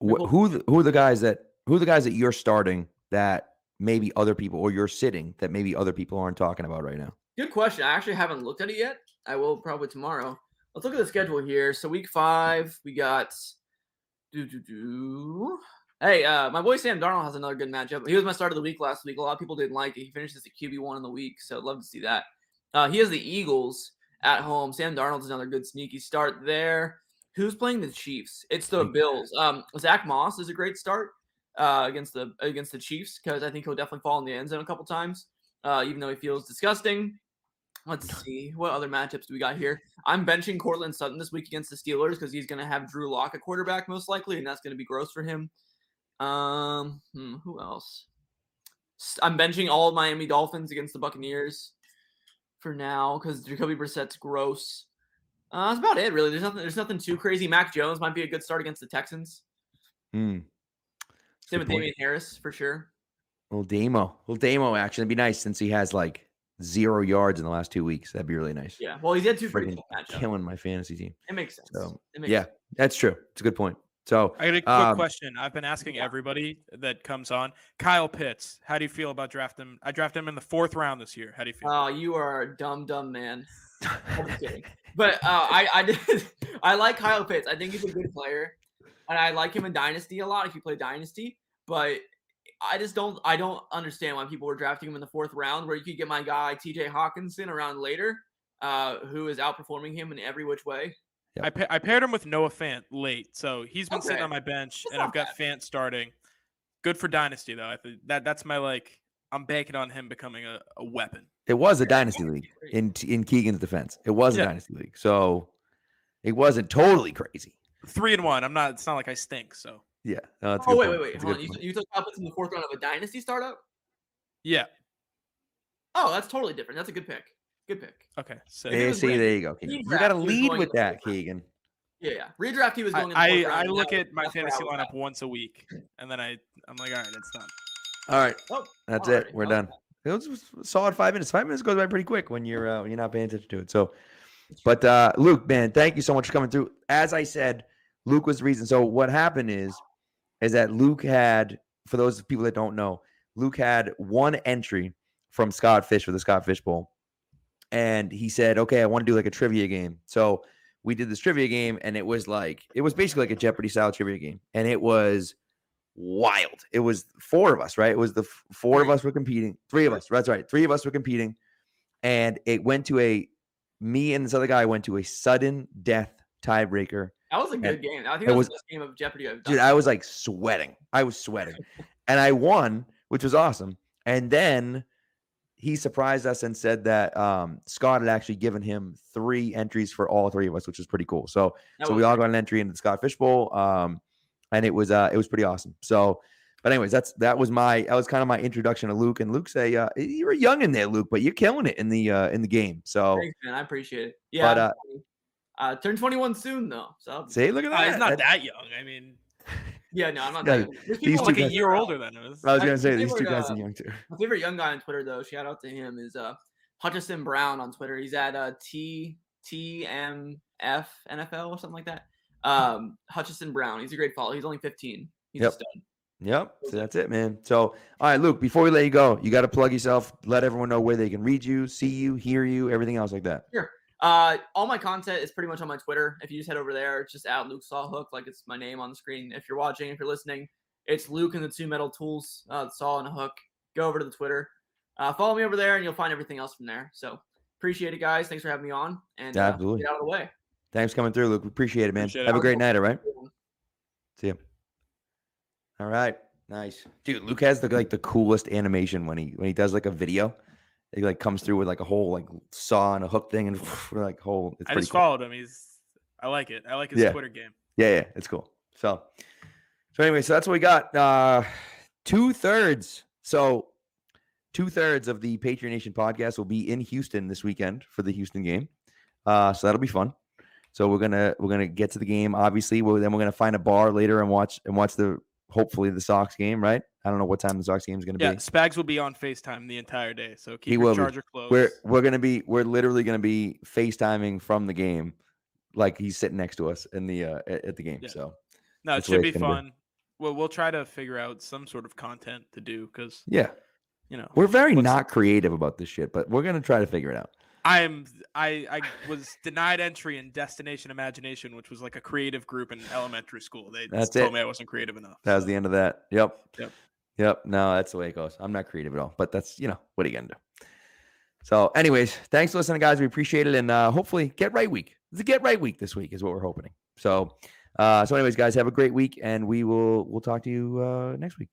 wh- who the, who are the guys that who are the guys that you're starting that maybe other people or you're sitting that maybe other people aren't talking about right now? Good question. I actually haven't looked at it yet. I will probably tomorrow. Let's look at the schedule here. So week five, we got do do do. Hey, uh, my boy Sam Darnold has another good matchup. He was my start of the week last week. A lot of people didn't like it. He finished as a QB one in the week, so I'd love to see that. Uh, he has the Eagles at home. Sam Darnold's another good sneaky start there. Who's playing the Chiefs? It's the Bills. Um, Zack Moss is a great start uh, against the against the Chiefs because I think he'll definitely fall in the end zone a couple times, uh, even though he feels disgusting. Let's see what other matchups do we got here. I'm benching Courtland Sutton this week against the Steelers because he's going to have Drew Lock at quarterback most likely, and that's going to be gross for him. Um, hmm, who else? I'm benching all Miami Dolphins against the Buccaneers for now because Jacoby Brissett's gross. Uh, that's about it, really. There's nothing. There's nothing too crazy. Mac Jones might be a good start against the Texans. Hmm. Same with. Damien Harris for sure. Little Damo. Little Damo action. It'd be nice since he has like zero yards in the last two weeks. That'd be really nice. Yeah. Well, he's had two pretty Freaking killing my fantasy team. It makes sense. So, it makes Yeah, sense. that's true. It's a good point. So I got a quick Um, question. I've been asking yeah. everybody that comes on. Kyle Pitts, how do you feel about drafting him? I drafted him in the fourth round this year. How do you feel? Oh, you are a dumb, dumb man. I'm kidding. But uh, I, I did, [LAUGHS] I like Kyle Pitts. I think he's a good player, and I like him in Dynasty a lot if you play Dynasty. But I just don't, I don't understand why people were drafting him in the fourth round, where you could get my guy T.J. Hockenson around later, uh, who is outperforming him in every which way. I, pa- I paired him with Noah Fant late, so he's been sitting on my bench, That's and I've not got Fant starting. Good for dynasty though. I think that that's my like. I'm banking on him becoming a, a weapon. it was a dynasty league in in Keegan's defense. It was Yeah. a dynasty league. So it wasn't totally crazy. Three and one. I'm not. It's not like I stink. So Yeah. no, Oh good wait, wait, wait, hold on. You, you took Kyle in the fourth round of a Dynasty startup? yeah. Oh, that's totally different. That's a good pick. Good pick. Okay. So If it Yeah, was see, Brady, there you go. Keegan. he'd You got to draft, he was lead with that. Keegan. Yeah, yeah. Redraft, he was I going in the I. I look at my that's where I fantasy lineup at. once a week, and then I I'm like, all right, it's done. All right. Oh, That's alrighty, it. We're I done. It was a solid five minutes. Five minutes goes by pretty quick when you're uh, when you're not paying attention to it. So, but uh, Luke, man, thank you so much for coming through. As I said, Luke was the reason. So what happened is, is that Luke had, for those people that don't know, Luke had one entry from Scott Fish for the Scott Fish Bowl, and he said, "Okay, I want to do like a trivia game." So we did this trivia game, and it was like it was basically like a Jeopardy style trivia game, and it was wild. It was four of us, right? It was the f- four of us were competing. Three of us. That's right. Three of us were competing, and it went to a me and this other guy went to a sudden death tiebreaker. That was a And good game. I think it that was was- the best game of Jeopardy I've done. Dude, I was like sweating. I was sweating, and I won, which was awesome. And then he surprised us and said that um, Scott had actually given him three entries for all three of us, which was pretty cool. So That so we all great. got an entry into the Scott Fish Bowl, um, and it was uh, it was pretty awesome. So, but anyways, that's that was my that was kind of my introduction to Luke. And Luke's a uh, you're young in there, Luke, but you're killing it in the uh, in the game. So Thanks, man. I appreciate it. Yeah. But, uh, uh, turn 21 soon though. So see, look at Uh, that. he's not that young. I mean, yeah, no, I'm not. Yeah. There's these people like a year older than us. I was gonna say these two guys are uh, young too. My favorite young guy on Twitter though, shout out to him is uh Hutchison Brown on Twitter. He's at uh T T M F NFL or something like that. Um Hutchison Brown. He's a great follow. He's only 15. He's Yep. Yep. So that's it, man. So, all right, Luke, before we let you go, you got to plug yourself, let everyone know where they can read you, see you, hear you, everything else like that. Uh, all my content is pretty much on my Twitter. If you just head over there, it's just at Luke Sawhook, like it's my name on the screen. If you're watching, if you're listening, it's Luke and the two metal tools, uh, saw and a hook. Go over to the Twitter, uh, follow me over there, and you'll find everything else from there. So appreciate it, guys. Thanks for having me on, and uh, Absolutely. get out of the way. Thanks for coming through, Luke. We appreciate it, man. Appreciate it. Have a great night, all right? See you. All right. Nice. Dude, Luke has the like the coolest animation when he when he does like a video. He like comes through with like a whole like saw and a hook thing and [LAUGHS] like whole it's I pretty just cool. followed him. He's. I like it. I like his Yeah. Twitter game. Yeah, yeah, it's cool. So, so anyway, so that's what we got. Uh, two thirds. So, two thirds of the Patriot Nation podcast will be in Houston this weekend for the Houston game. Uh, so that'll be fun. So we're gonna we're gonna get to the game. Obviously, we're, then we're gonna find a bar later and watch and watch the hopefully the Sox game. Right? I don't know what time the Sox game is gonna Yeah, be. Spags will be on Facetime the entire day, so keep He your will be. charger close. We're we're gonna be we're literally gonna be FaceTiming from the game, like he's sitting next to us in the uh, at, the game. Yeah. So no, it that's the way should be gonna be. fun. Well, we'll try to figure out some sort of content to do because yeah, you know, We're very not creative about this shit, but we're gonna try to figure it out. I'm I I was denied entry in Destination Imagination, which was like a creative group in elementary school. They That's told it. me I wasn't creative enough. That was the end of that. Yep. Yep. Yep. No, that's the way it goes. I'm not creative at all, but that's you know what are you gonna do? So, anyways, thanks for listening, guys. We appreciate it, and uh, hopefully, get right week. It's a get right week this week is what we're hoping. So, uh, so anyways, guys, have a great week, and we will we'll talk to you uh, next week.